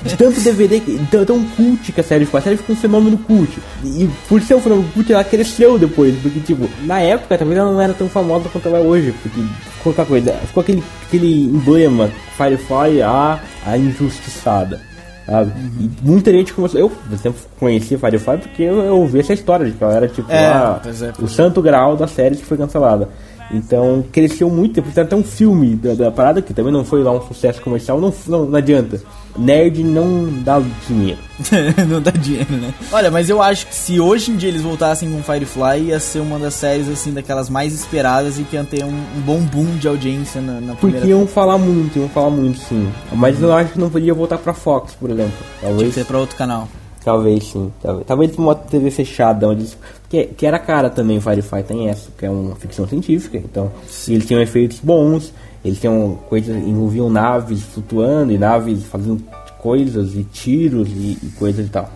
De tanto DVD, que- tão, tão cult que a série ficou. A série ficou um fenômeno cult. E por ser um fenômeno cult, ela cresceu depois. Porque, tipo, na época, talvez ela não era tão famosa quanto ela é hoje. Porque ficou aquela coisa, ficou aquele, aquele emblema, Firefly, a, a injustiçada. Sabe? E muita gente começou. Eu, por exemplo, conheci Firefly porque eu, eu ouvi essa história de que ela era, tipo, É, a- é, o é. santo grau da série que foi cancelada. Então cresceu muito, tem até um filme da, da parada que também não foi lá um sucesso comercial, não, não, não adianta. Nerd não dá dinheiro. não dá dinheiro, né? Olha, mas eu acho que se hoje em dia eles voltassem com Firefly, ia ser uma das séries, assim, daquelas mais esperadas e que ia ter um, um bom boom de audiência na, na Porque primeira iam falar muito, iam falar muito sim. Mas eu acho que não podia voltar pra Fox, por exemplo. Tinha Talvez, que ser pra outro canal. Talvez sim. Talvez, talvez uma TV fechada, onde, que, que era cara também, Firefly tem essa, que é uma ficção científica. Então, eles tinham efeitos bons, eles tinham coisas, envolviam naves flutuando e naves fazendo coisas e tiros e, e coisas e tal.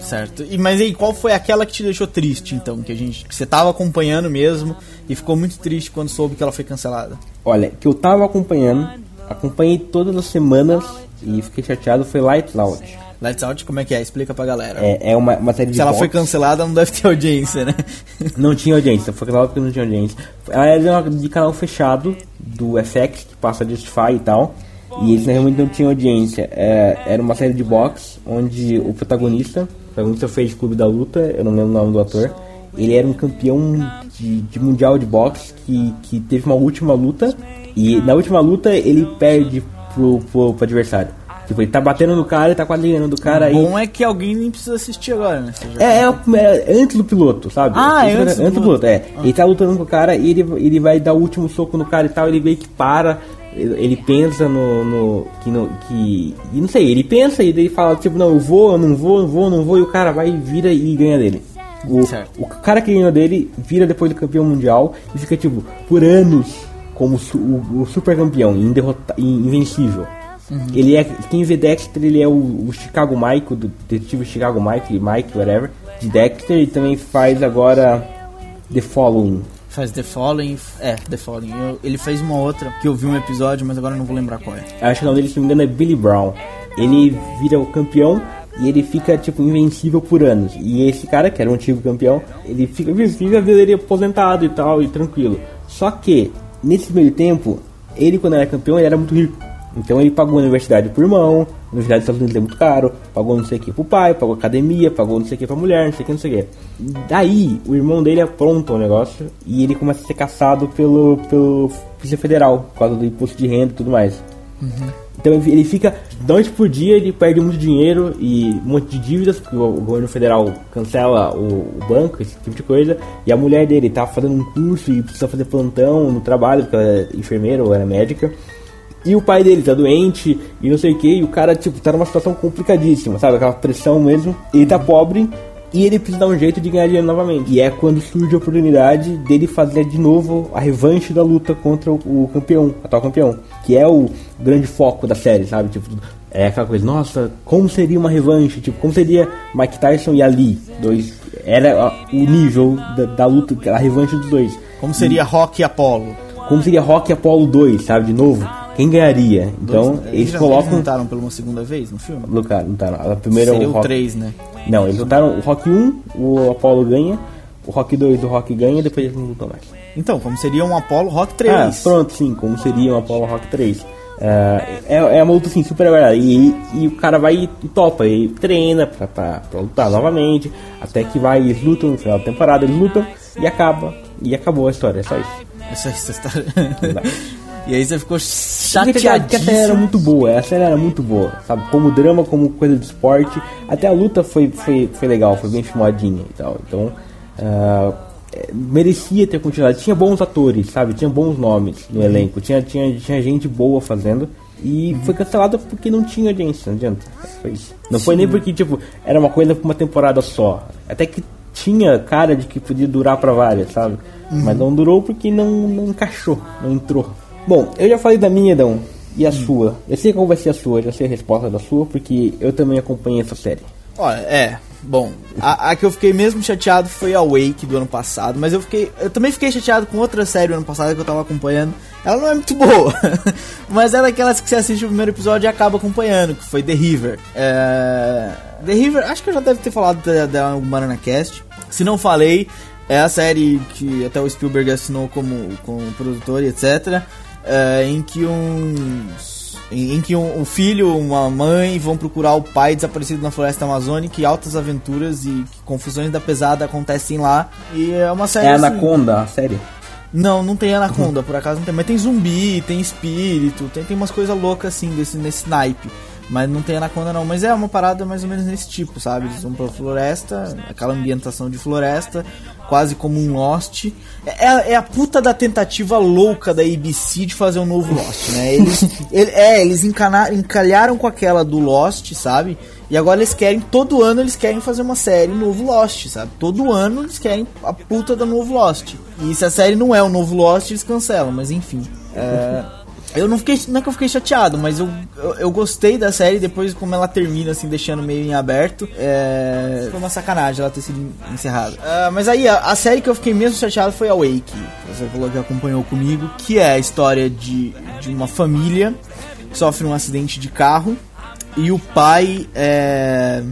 Certo. E, mas aí, qual foi aquela que te deixou triste, então? Que, a gente, que você tava acompanhando mesmo e ficou muito triste quando soube que ela foi cancelada? Olha, que eu tava acompanhando, acompanhei todas as semanas e fiquei chateado foi Lights Out. Lights Out, como é que é? Explica pra galera. É, é uma, uma série de Se ela foi cancelada, não deve ter audiência, né? Não tinha audiência, foi cancelado porque não tinha audiência. Ela era de canal fechado do FX, que passa Justify e tal. E eles realmente não tinham audiência. É, era uma série de boxe onde o protagonista, o protagonista fez Clube da Luta, eu não lembro o nome do ator. Ele era um campeão de, de mundial de boxe que, que teve uma última luta. E na última luta ele perde pro, pro, pro adversário. Tipo, ele tá batendo no cara e tá quase ganhando do cara aí. Bom é que alguém nem precisa assistir agora, né? Você já- É, é, o- é antes do piloto, sabe? Ah, é antes do do piloto, é. Ele tá lutando com o cara e ele, ele vai dar o último soco no cara e tal, ele meio que para, ele, ele pensa no, no, que, no. que. Não sei, ele pensa e daí fala, tipo, não, eu vou, eu não vou, eu vou, eu não vou, e o cara vai, vira e ganha dele. O, Certo. o cara que ganhou dele vira depois do campeão mundial e fica, tipo, por anos como o, o super campeão, inderrota- invencível. Ele é. Quem vê Dexter, ele é o, o Chicago Mike, do detetive Chicago Mike, Mike, whatever, de Dexter, e também faz agora The Following. Faz The Fallen. É, The Fallen. Eu- ele fez uma outra que eu vi um episódio, mas agora eu não vou lembrar qual é. Acho que o nome dele, se não me engano, é Billy Brown. Ele vira o campeão e ele fica, tipo, invencível por anos. E esse cara, que era um antigo campeão, ele fica vive a vida dele aposentado e tal, e tranquilo. Só que, nesse meio tempo, ele quando era campeão, ele era muito rico. Então ele pagou a universidade pro irmão, a universidade dos Estados Unidos é muito caro, pagou não sei o que pro pai, pagou academia, pagou não sei o que pra mulher, não sei o que, não sei o que. Daí, o irmão dele apronta o negócio e ele começa a ser caçado pelo, pelo Polícia Federal, por causa do imposto de renda e tudo mais. Então ele fica, noite por dia, ele perde muito dinheiro e um monte de dívidas, porque o, governo federal cancela o, o banco, esse tipo de coisa. E a mulher dele tá fazendo um curso e precisa fazer plantão no trabalho, porque ela é enfermeira ou era médica. E o pai dele tá doente e não sei o que, e o cara, tipo, tá numa situação complicadíssima, sabe? Aquela pressão mesmo. Ele tá pobre e ele precisa dar um jeito de ganhar dinheiro novamente. E é quando surge a oportunidade dele fazer de novo a revanche da luta contra o, o campeão, atual campeão. Que é o grande foco da série, sabe? Tipo, é aquela coisa, nossa, como seria uma revanche? Tipo, como seria Mike Tyson e Ali? Dois. Era o nível da, da luta, a revanche dos dois. Como seria Rock e Apollo? Como seria Rock e Apollo 2, sabe? De novo. Quem ganharia? Então, Dois- eles já- colocam. lutaram pela uma segunda vez no filme? Lutar, lutaram. A primeira Seria o Rock. 3, né? Não, eles lutaram o Rock 1, o Apollo ganha. O Rock 2, o Rock ganha, depois eles não lutam mais. Então, como seria um Apollo Rock 3? Ah, pronto, sim, como seria um Apollo Rock 3. Ah, é, é uma luta assim, super. E, e o cara vai e topa, e treina pra, pra, pra lutar novamente. Até que vai, eles lutam no final da temporada, eles lutam e acaba. E acabou a história, é só isso. Essa, essa história... e aí você ficou Chateado que a série era chateadíssimo. muito boa, a série era muito boa, sabe? Como drama, como coisa de esporte. Até a luta foi, foi, foi legal, foi bem filmadinha e tal. Então, é, merecia ter continuado. Tinha bons atores, sabe? Tinha bons nomes no elenco, tinha, tinha, tinha gente boa fazendo. E foi cancelada porque não tinha audiência, não adianta. Foi isso. Não foi nem porque, tipo, era uma coisa pra uma temporada só. Até que tinha cara de que podia durar pra várias, sabe? Mas não durou porque não, não encaixou, não entrou. Bom, eu já falei da minha, Dão. E a sua? Eu sei qual vai ser a sua, já sei a resposta da sua, porque eu também acompanhei essa série. Olha, é. Bom, a, a que eu fiquei mesmo chateado foi a Wake do ano passado, mas eu fiquei. Eu também fiquei chateado com outra série do ano passado que eu tava acompanhando. Ela não é muito boa, mas é daquelas que você assiste o primeiro episódio e acaba acompanhando, que foi The River. É, The River, acho que eu já deve ter falado de- dela no Banana Cast. Se não falei, é a série que até o Spielberg assinou como, como produtor e etc. é, em que uns em, em que um, um filho, uma mãe vão procurar o pai desaparecido na floresta amazônica e altas aventuras e confusões da pesada acontecem lá. E é uma série É assim- Anaconda, a série? Não, não tem anaconda, por acaso não tem. Mas tem zumbi, tem espírito, tem, tem umas coisas loucas assim desse, nesse naipe. Mas não tem anaconda não. Mas é uma parada mais ou menos nesse tipo, sabe? Eles vão pra floresta, aquela ambientação de floresta, quase como um Lost. É, é a puta da tentativa louca da ABC de fazer um novo Lost, né? Eles, ele- é, eles encana- encalharam com aquela do Lost, sabe? E agora eles querem, todo ano eles querem fazer uma série novo Lost, sabe? Todo ano eles querem a puta do novo Lost. E se a série não é o novo Lost, eles cancelam, mas enfim. É, eu não fiquei, não é que eu fiquei chateado, mas eu, eu, eu gostei da série depois como ela termina, assim, deixando meio em aberto. É, foi uma sacanagem ela ter sido encerrada. Ah, mas aí, a, a série que eu fiquei mesmo chateado foi a Wake. Você falou que acompanhou comigo, que é a história de, de uma família que sofre um acidente de carro. E o pai é.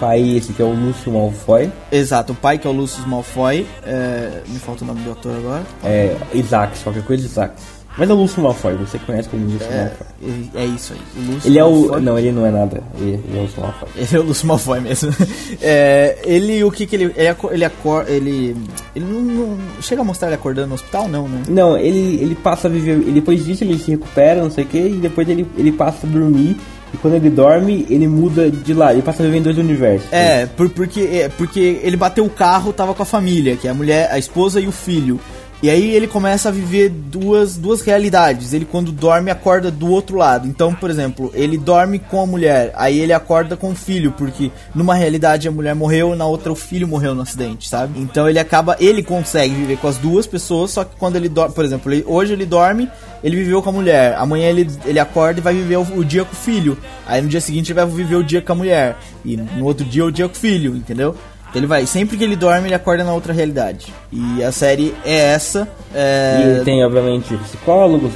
Pai, esse que é o Lúcio Malfoy. Exato, o pai que é o Lucius Malfoy. é, Me falta o nome do ator agora. É Isaac, qualquer coisa Isaac. Mas é o Lúcio Malfoy, você conhece como Lúcio É, Malfoy. ele- é isso aí. O Lúcio Ele é o. Malfoy. Não, ele não é nada. Ele, ele é o Lúcio Malfoy. Ele é o Lúcio Malfoy mesmo. É, ele, o que que ele. Ele, ele acorda. Ele. Ele não, não- Chega a mostrar ele acordando no hospital, não, né? Não, ele, ele passa a viver. Ele, depois disso ele se recupera, não sei o que, e depois ele, ele passa a dormir. E quando ele dorme, ele muda de lá. Ele passa a viver em dois universos. É, por- porque, é, porque ele bateu o carro, tava com a família, que é a mulher, a esposa e o filho. E aí ele começa a viver duas, duas realidades. Ele quando dorme acorda do outro lado. Então, por exemplo, ele dorme com a mulher, aí ele acorda com o filho, porque numa realidade a mulher morreu, na outra o filho morreu no acidente, sabe? Então ele acaba, ele consegue viver com as duas pessoas, só que quando ele dorme, por exemplo, ele- hoje ele dorme, ele viveu com a mulher. Amanhã ele, ele acorda e vai viver o, o dia com o filho. Aí no dia seguinte ele vai viver o dia com a mulher. E no outro dia o dia com o filho, entendeu? Ele vai, sempre que ele dorme, ele acorda na outra realidade. E a série é essa. É... E ele tem, obviamente, psicólogos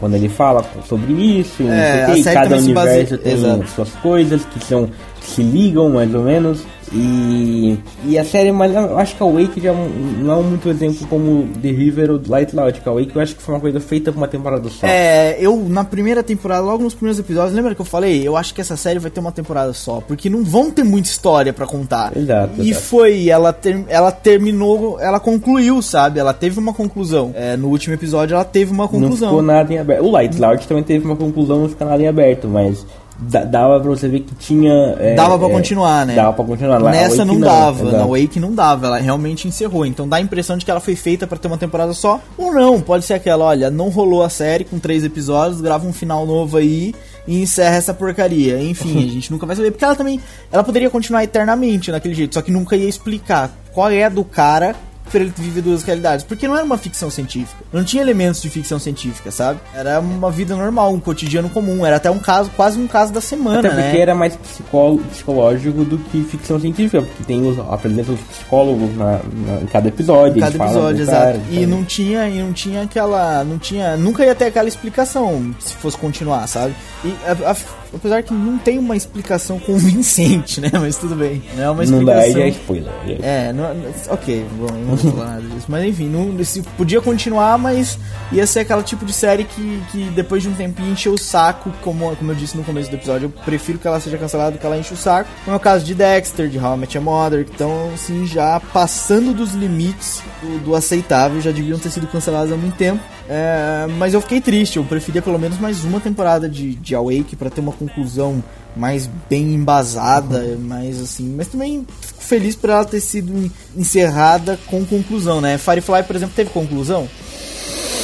quando- ele fala sobre isso, É, a e série cada universo tem Exato. suas coisas que são se ligam mais ou menos. E, e a série, mas eu acho que a Wake já não é muito exemplo como The River ou Light Loud. Que a Wake eu acho que foi uma coisa feita pra uma temporada só. É, eu na primeira temporada, logo nos primeiros episódios, lembra que eu falei? Eu acho que essa série vai ter uma temporada só, porque não vão ter muita história pra contar. Exato, E exato. foi, ela, ter, ela terminou, ela concluiu, sabe? Ela teve uma conclusão. É, no último episódio ela teve uma Não conclusão. ficou nada em aberto. O Light Loud também teve uma conclusão, não ficou nada em aberto, mas dava pra você ver que tinha. é, Dava pra é, continuar, né? Dava pra continuar. Lá, Nessa Wake não dava, exato. na Wake não dava, ela realmente encerrou. Então dá a impressão de que ela foi feita pra ter uma temporada só. Ou não, pode ser aquela, olha, não rolou a série com três episódios, grava um final novo aí e encerra essa porcaria. Enfim, a gente nunca vai saber. Porque ela também, ela poderia continuar eternamente naquele jeito, só que nunca ia explicar qual é a do cara ele viver duas realidades. Porque não era uma ficção científica. Não tinha elementos de ficção científica, sabe? Era uma vida normal, um cotidiano comum. Era até um caso, quase um caso da semana, Até porque né? era mais psicó- psicológico do que ficção científica, porque tem os, apresenta os psicólogos na, na- em cada episódio. cada eles falam episódio, do cara, exato. E então- não tinha, e não tinha aquela, não tinha, nunca ia ter aquela explicação se fosse continuar, sabe? E a- a- apesar que não tem uma explicação convincente, né? Mas tudo bem. Não é uma Não dá, aí explicação. já é spoiler. é- É, não, ok, bom, eu não vou falar nada disso. Mas enfim, não, se podia continuar, mas ia ser aquela tipo de série que, que depois de um tempinho encheu o saco, como, como eu disse no começo do episódio. Eu prefiro que ela seja cancelada do que ela enche o saco. Como é o caso de Dexter, de How I Met Your Mother, que estão assim já passando dos limites do, do aceitável, já deviam ter sido canceladas há muito tempo. É, mas eu fiquei triste, eu preferia pelo menos mais uma temporada de, de Awake pra ter uma conclusão mais bem embasada, mais assim. Mas também fico feliz por ela ter sido en- encerrada com conclusão, né? Firefly, por exemplo, teve conclusão?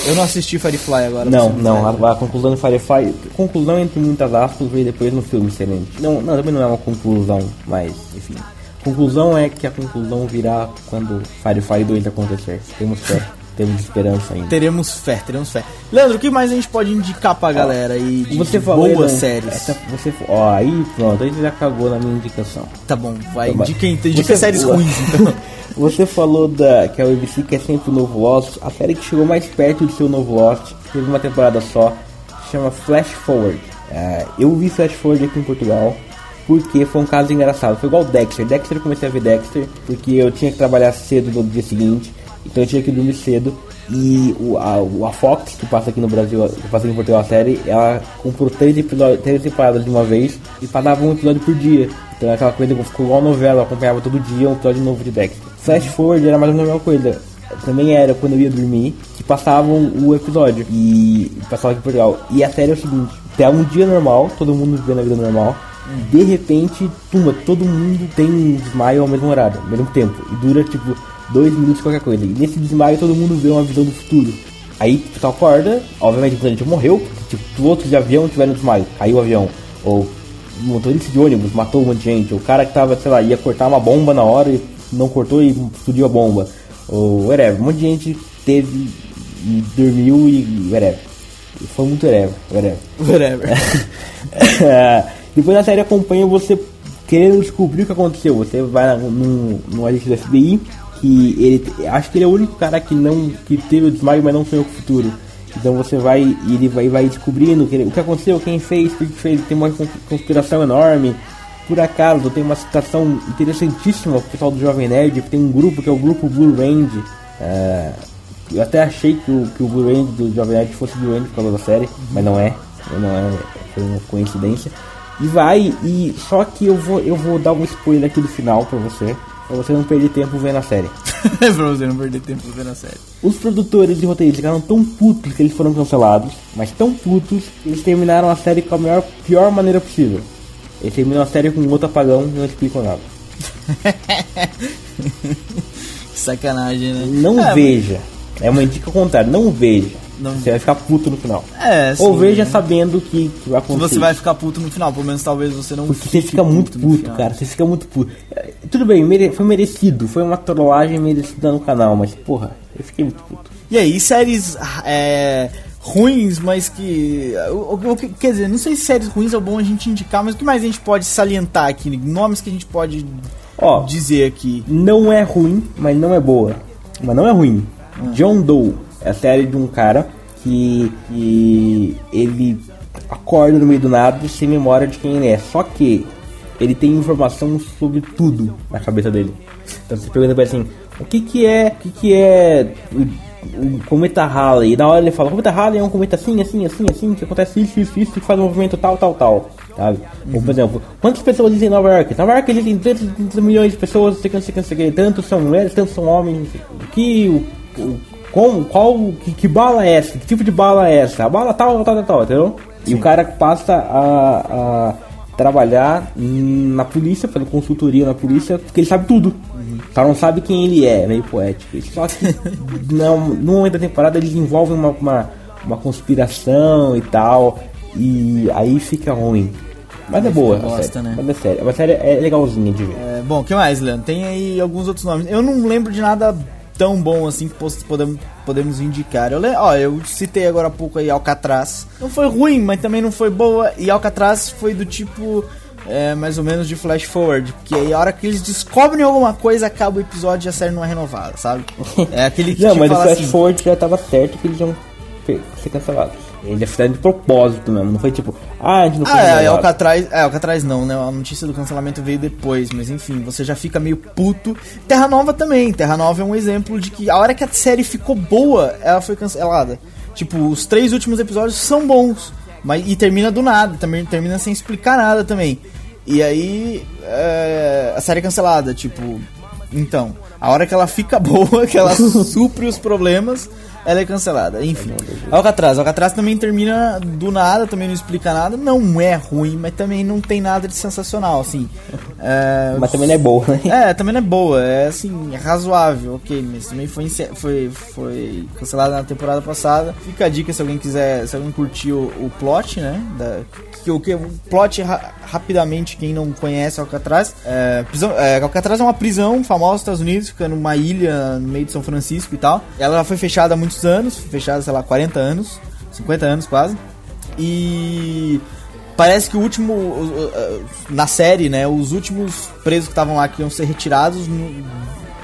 Eu não assisti Firefly agora. Não, não, a, a conclusão de Firefly, conclusão entre muitas aspas, veio depois no filme excelente. Não, não, também não é uma conclusão, mas, enfim. Conclusão é que a conclusão virá quando Firefly 2 acontecer. Temos fé, temos esperança ainda. Teremos fé, teremos fé. Leandro, o que mais a gente pode indicar pra galera aí de, Você falou boas Edan, séries? essa- você, ó, aí pronto, aí você já cagou na minha indicação. Tá bom, vai. Tá. Indica, indica Você- séries ruins, então. Você falou da que a ABC quer sempre o novo Lost. A série que chegou mais perto de ser o novo Lost, teve uma temporada só, se chama Flash Forward. É, eu vi Flash Forward aqui em Portugal. Porque foi um caso engraçado, foi igual Dexter. Dexter eu comecei a ver Dexter porque eu tinha que trabalhar cedo no dia seguinte, então eu tinha que dormir cedo. E o, a, a Fox, que passa aqui no Brasil, que passa aqui em Portugal a série, ela comprou três, episódios, três temporadas de uma vez e passava um episódio por dia. Então aquela coisa ficou igual novela, eu acompanhava todo dia um episódio novo de Dexter. Flash Forward era mais ou menos a mesma coisa. Também era quando eu ia dormir, que passavam o episódio. E passava aqui em Portugal. E a série é o seguinte, é um dia normal, todo mundo vivendo a vida normal. De repente, tumba, todo mundo tem um desmaio ao mesmo horário, ao mesmo tempo. E dura tipo dois minutos qualquer coisa. E nesse desmaio todo mundo vê uma visão do futuro. Aí tu acorda, obviamente o planeta morreu, tipo, os outros de avião tiveram desmaio, caiu o avião. Ou o motorista de ônibus matou um monte de gente. O cara que tava, sei lá, ia cortar uma bomba na hora e não cortou e explodiu a bomba. Ou whatever. Um monte de gente teve e dormiu e whatever. Foi muito whatever, whatever. Whatever. Depois a série acompanha você querendo descobrir o que aconteceu. Você vai num, num agente do FBI que ele acho que ele é o único cara que não que teve o desmaio, mas não sonhou com o futuro. Então você vai e ele vai, vai descobrindo que ele- o que aconteceu, quem fez, por que fez. Tem uma con- conspiração enorme. Por acaso tem uma citação interessantíssima pro pessoal do Jovem Nerd, tem um grupo que é o grupo Blue Range. É, eu até achei que o, que o Blue Range do Jovem Nerd fosse Blue Range por causa da série, mas não é. Não é, foi uma coincidência. E vai, e só que eu vou, eu vou dar um spoiler aqui do final pra você, pra você não perder tempo vendo a série. pra você não perder tempo vendo a série. Os produtores e roteiristas ficaram tão putos que eles foram cancelados, mas tão putos que eles terminaram a série com a melhor, pior maneira possível. Eles terminam a série com um outro apagão e não explicam nada. Sacanagem, né? Não É, veja. É uma dica ao contrário, não veja. Não- Você vai ficar puto no final. É, sim, Ou veja né? sabendo que, que vai acontecer. você vai ficar puto no final, pelo menos talvez você não Porque você fica muito puto, final. cara. Você fica muito puto. É, Tudo bem, mere- foi merecido. Foi uma trollagem merecida no canal, mas porra, eu fiquei muito puto. E aí, séries é, ruins, mas que. Quer dizer, não sei se séries ruins é bom a gente indicar, mas o que mais a gente pode salientar aqui? Nomes que a gente pode Ó, dizer aqui. não é ruim, mas não é boa. Mas não é ruim. John Doe é a série de um cara que, que ele acorda no meio do nada sem memória de quem ele é. Só que ele tem informação sobre tudo na cabeça dele. Então você pergunta pra ele assim, o que que é, o que que é o, o cometa Halley? E na hora ele fala, o cometa Halley é um cometa assim, assim, assim, assim, que acontece isso, isso, isso, que faz um movimento tal, tal, tal. Sabe? Ou, por exemplo, quantas pessoas existem em Nova York? Nova York existem 200 milhões de pessoas, não sei o que, não sei o que, não sei o que, tantos são mulheres, tantos são homens. O que, o, o, como, qual, que, que bala é essa? Que tipo de bala é essa? A bala tal, tal, tal, tal, entendeu? E o cara passa a, a trabalhar na polícia, fazendo consultoria na polícia, porque ele sabe tudo. Só não sabe quem ele é, meio poético. Só que não, no momento da temporada eles envolvem uma, uma, uma conspiração e tal. E aí fica ruim. Mas é boa, a bosta, série. né? Mas é sério. A série é legalzinha de ver. É, bom, o que mais, Leandro? Tem aí alguns outros nomes. Eu não lembro de nada tão bom assim que podemos, podemos indicar. Eu, ó, eu citei agora há pouco aí Alcatraz. Não foi ruim, mas também não foi boa. E Alcatraz foi do tipo. é, mais ou menos de flash forward, porque aí a hora que eles descobrem alguma coisa, acaba o episódio e a série não é renovada, sabe? É aquele que Não, mas o Flash assim, Forward já tava certo que eles iam ser cancelados. Ele é fizeram de propósito mesmo, não foi tipo, ah, a gente não foi Ah, é, é. Alcatraz, é, Alcatraz não, né? A notícia do cancelamento veio depois, mas enfim, você já fica meio puto. Terra Nova também, Terra Nova é um exemplo de que a hora que a série ficou boa, ela foi cancelada. Tipo, os três últimos episódios são bons, mas e termina do nada, também termina sem explicar nada também. E aí, é, a série é cancelada, tipo, então, a hora que ela fica boa, que ela supre os problemas, ela é cancelada. Enfim, Alcatraz. Alcatraz também termina do nada, também não explica nada. Não é ruim, mas também não tem nada de sensacional, assim. É, Mas também não é boa, né? é, também não é boa, é assim, é razoável, ok, mas também foi, foi, foi cancelada na temporada passada. Fica a dica se alguém quiser, se alguém curtiu o, o plot, né? Da, que, o que o plot ra- rapidamente, quem não conhece Alcatraz, é, prisão, é, Alcatraz é uma prisão famosa nos Estados Unidos, fica numa ilha no meio de São Francisco e tal. Ela foi fechada há muitos anos, fechada, sei lá, 40 anos, 50 anos quase. E Parece que o último. Na série, né? Os últimos presos que estavam lá que iam ser retirados.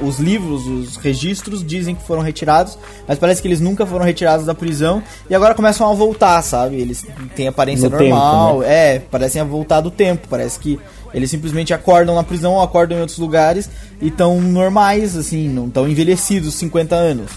Os livros, os registros dizem que foram retirados, mas parece que eles nunca foram retirados da prisão e agora começam a voltar, sabe? Eles têm aparência No tempo, normal, é, parecem a voltar do tempo, parece que eles simplesmente acordam na prisão ou acordam em outros lugares e estão normais, assim, não estão envelhecidos 50 anos.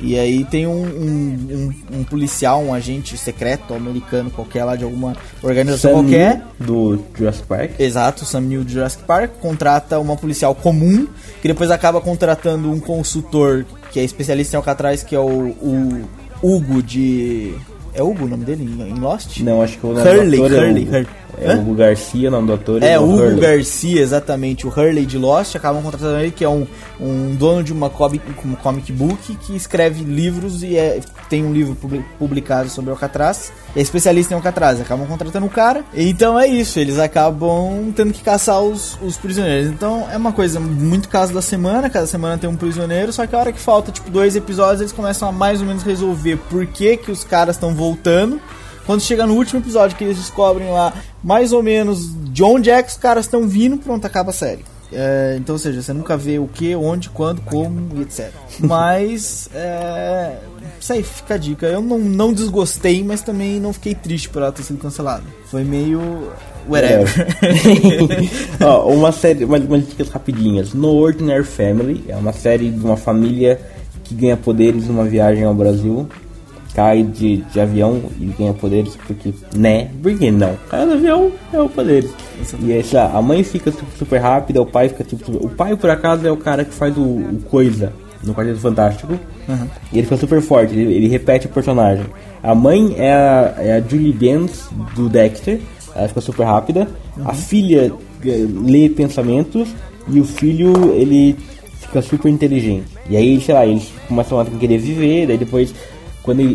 E aí tem um, um, um- um policial, um agente secreto americano qualquer lá de alguma organização Sam qualquer. Do Jurassic Park. Exato, Sam Neill de Jurassic Park contrata uma policial comum, que depois acaba contratando um consultor que é especialista em Alcatraz, que é o, o Hugo de... É Hugo o nome dele em Lost? Não, acho que o nome Hurley, do Hurley, é Hugo. Hurley. É Hã? Hugo Garcia, o nome do ator É, Hugo Hurley. Garcia, exatamente, o Hurley de Lost, acabam contratando ele, que é um, um dono de uma comic, uma comic book que escreve livros e é, tem um livro publi- publicado sobre Alcatraz, é especialista em Alcatraz, acabam contratando o cara, então é isso, eles acabam tendo que caçar os, os prisioneiros. Então é uma coisa muito caso da semana, cada semana tem um prisioneiro, só que a hora que falta, tipo, dois episódios, eles começam a mais ou menos resolver por que, que os caras estão voltando. Quando chega no último episódio que eles descobrem lá mais ou menos de onde é que os caras estão vindo, pronto, acaba a série. É, então, ou seja, você nunca vê o que, onde, quando, como e etc. Mas, é, isso aí fica a dica. Eu não, não desgostei, mas também não fiquei triste por ela ter sido cancelada. Foi meio. whatever. Ó, uma série, umas, umas dicas rapidinhas. No Ordinary Family é uma série de uma família que ganha poderes numa viagem ao Brasil. Cai de, de avião e ganha poderes porque, né? Por que não? Cai do avião é o poder. E aí, sei lá, a mãe fica super, super rápida, o pai fica tipo. super- O pai, por acaso, é o cara que faz o, o Coisa no Quarteto Fantástico. E ele fica super forte, ele, ele repete o personagem. A mãe é a, é a Julie Benz do Dexter, ela fica super rápida. A filha eh, lê pensamentos e o filho ele fica super inteligente. E aí, sei lá, eles começam a querer viver, daí depois quando ele,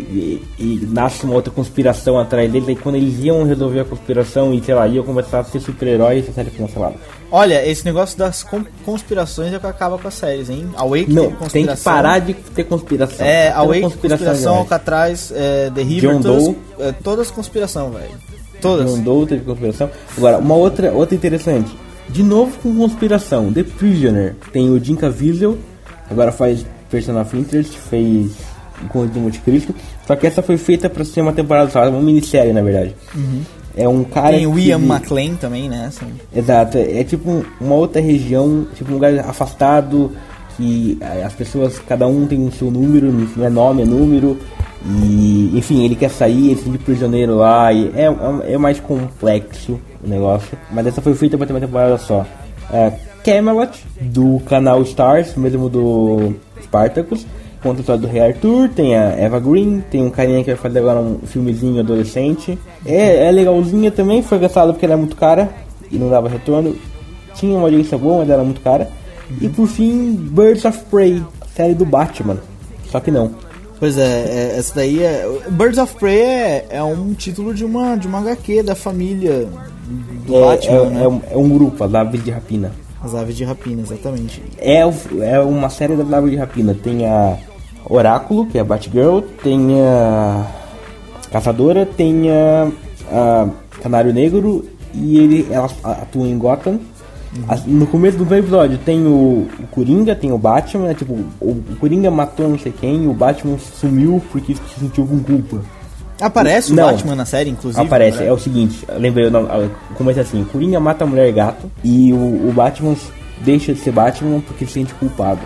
e- e nasce uma outra conspiração atrás deles, aí quando eles iam resolver a conspiração e sei lá, iam começar a ser super-heróis, a série foi cancelada. Olha, esse negócio das con- conspirações é o que acaba com as séries, hein? Awake Não, teve tem que conspiração. parar de ter conspiração. É, tendo Awake, conspiração, demais. Alcatraz, é, The River, John todas, Doe. é, todas conspiração, velho. Todas. John Doe teve conspiração. Agora, uma outra, outra interessante. De novo com conspiração. The Prisoner. Tem o Jim Caviezel. Agora faz Person of Interest. Fez Conde do Monte Cristo. Só que essa foi feita pra ser uma temporada só. Uma minissérie, na verdade. É um cara Tem o que- Ian McLean também, né? assim. Exato, é tipo um- uma outra região, tipo um lugar afastado, que as pessoas, cada um tem o seu número, não é nome, é número, e enfim, ele quer sair, ele se sente prisioneiro lá, e é, é, é mais complexo o negócio, mas essa foi feita pra ter uma temporada só. É, Camelot, do canal Stars, mesmo do Spartacus, conta a história do Rei Arthur, tem a Eva Green, tem um carinha que vai fazer agora um filmezinho adolescente. É, é legalzinha também, foi gastado porque ela é muito cara e não dava retorno. Tinha uma audiência boa, mas era muito cara. E por fim, Birds of Prey, série do Batman. Só que não. Pois é, é, essa daí é. Birds of Prey é, é um título de uma, de uma HQ da família do É, Batman, é, né? é um, é um grupo, as aves de rapina. As aves de rapina, exatamente. É, é uma série das aves de rapina. Tem a Oráculo, que é a Batgirl, tem a Caçadora, tem a, a Canário Negro e ele, elas atuam em Gotham. As- No começo do episódio tem o, o Coringa, tem o Batman, né, tipo, o, o Coringa matou não sei quem, o Batman sumiu porque se sentiu com culpa. Aparece o Não. Batman na série, inclusive? Aparece, né? é o seguinte, lembrei, o nome- começa assim, Coringa mata a mulher gato e o, o Batman deixa de ser Batman porque se sente culpado.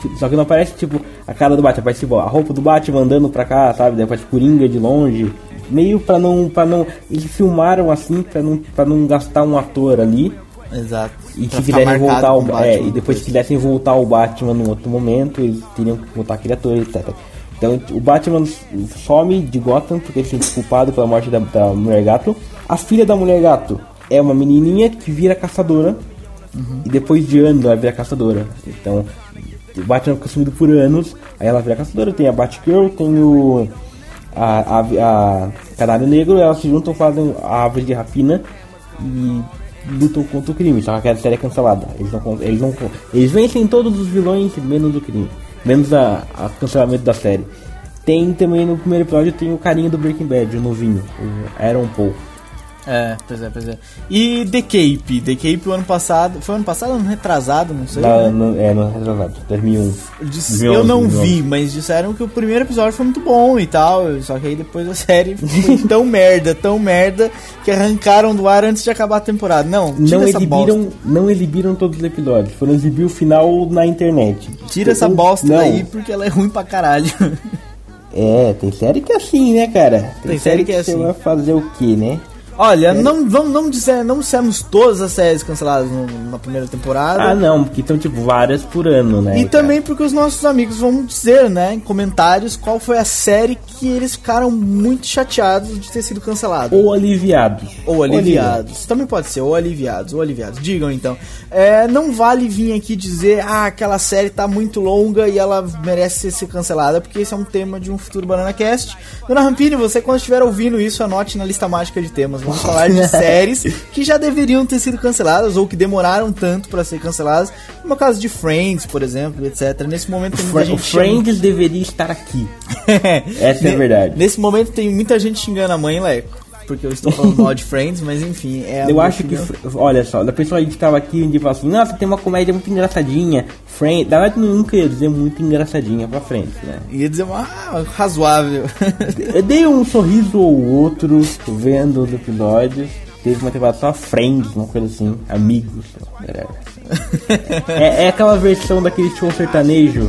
Tipo, Só que não aparece, tipo, a cara do Batman, aparece, tipo, a roupa do Batman andando pra cá, sabe? Daí aparece Coringa de longe. Meio pra não, pra não... Eles filmaram assim pra não, pra não gastar um ator ali. Exato. E Pra se marcado voltar o, com é, Batman e depois se quisessem voltar o Batman num outro momento, eles teriam que voltar aquele ator, etc. Então o Batman some de Gotham porque ele se sente culpado pela morte da, da mulher gato. A filha da mulher gato é uma menininha que vira caçadora. E depois de anos ela vira caçadora. Então Batman fica sumido por anos. Aí ela vira caçadora. Tem a Batgirl, tem o. A, a, a Canário Negro. Elas se juntam, fazem a árvore de rapina. E lutam contra o crime, só que aquela série é cancelada. Eles não, eles não, eles vencem todos os vilões menos o crime, menos a, a cancelamento da série. Tem também no primeiro episódio tem o carinha do Breaking Bad, o novinho, o Aaron Paul. É, pois é, pois é. E The Cape? The Cape o ano passado. Foi ano passado ou ano retrasado? Não sei. Na, né? no, é, no retrasado, 2001. Diz- 2011, eu não 2011. vi, mas disseram que o primeiro episódio foi muito bom e tal. Só que aí depois a série foi tão merda, tão merda, que arrancaram do ar antes de acabar a temporada. Não, Não exibiram, bosta. não exibiram todos os episódios, foram exibir o final na internet. Tira essa bosta não. daí porque ela é ruim pra caralho. É, tem série que é assim, né, cara? Tem série que é você assim. vai fazer o que, né? Olha, não, não, não, disser, não dissemos todas as séries canceladas no- na primeira temporada. Ah, não, porque estão tipo várias por ano, né? E cara? também porque os nossos amigos vão dizer, né, em comentários, qual foi a série que eles ficaram muito chateados de ter sido cancelada. Ou aliviados. Ou aliviados. Também pode ser, ou aliviados, ou aliviados. Digam então. É, não vale vir aqui dizer, ah, aquela série tá muito longa e ela merece ser, ser cancelada, porque esse é um tema de um futuro Banana Cast. Dona Rampini, você quando estiver ouvindo isso, anote na lista mágica de temas. Vamos falar de séries que já deveriam ter sido canceladas ou que demoraram tanto pra ser canceladas. No caso de Friends, por exemplo, etc. Nesse momento tem muita gente Friends deveria estar aqui. Essa é a verdade. Nesse momento tem muita gente xingando a mãe, Leco. Porque eu estou falando mal de Friends, mas enfim. É a Eu acho que, opinião. olha só, da pessoa que tava aqui um dia falou assim, nossa, tem uma comédia muito engraçadinha. Friends, na verdade eu nunca ia dizer muito engraçadinha pra Friends, né? Ia dizer uma ah, razoável. Eu dei um sorriso ou outro vendo os episódios. Teve uma temporada só Friends, uma coisa assim, amigos. galera. É, é aquela versão daquele show sertanejo.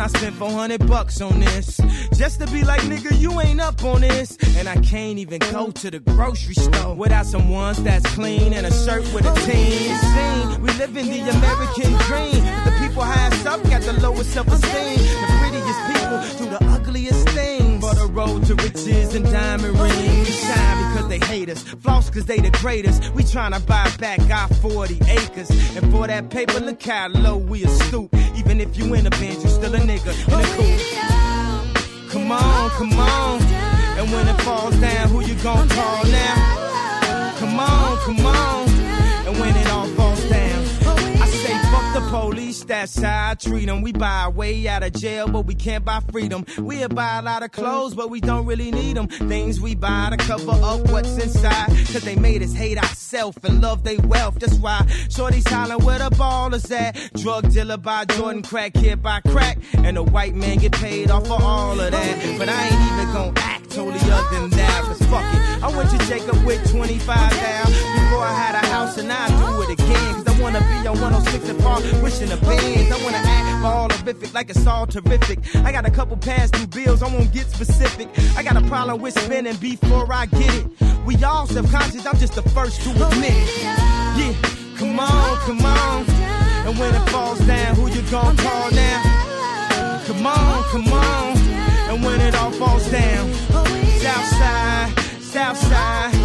I spent 400 bucks on this. Just to be like, nigga, you ain't up on this. And I can't even go to the grocery store without some ones that's clean and a shirt with a team. Scene. We live in the American dream. The people highest up got the lowest self-esteem. The prettiest people do the ugliest things. Road to riches and diamond rings. We shine because they hate us. Floss cause they the greatest. We tryna buy back our 40 acres. And for that paper, look how low we a stoop. Even if you in a bench, you still a nigga in a coupe. Come on, come on. And when it falls down, who you gon' call now? Come on, come on. And when it the police, that's how I treat them. We buy our way out of jail, but we can't buy freedom. We buy a lot of clothes, but we don't really need them. Things we buy to cover up what's inside. Cause they made us hate ourselves and love their wealth. That's why Shorty's hollering where the ballers at. Drug dealer by Jordan, crack kid by crack. And the white man get paid off for all of that. But I ain't even gonna act totally other than that. Cause fuck it. I went to Jacob with 25 down before I had a house and I do it again. Cause I wanna be on 106 and Park, wishing the bands. I wanna act all horrific like it's all terrific. I got a couple past due bills, I won't get specific. I got a problem with spending before I get it. We all subconscious, I'm just the first to admit it. Yeah, come on, come on. And when it falls down, who you gonna call now? Come on, come on. And when it all falls down, Southside, Southside,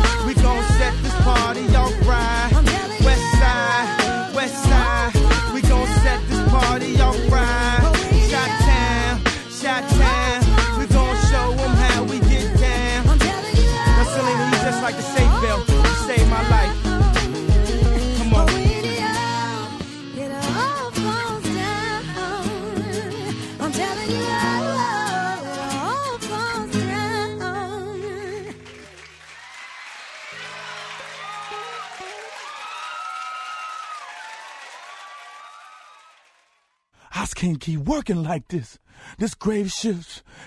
can't keep working like this. This grave ship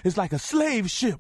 is like a slave ship.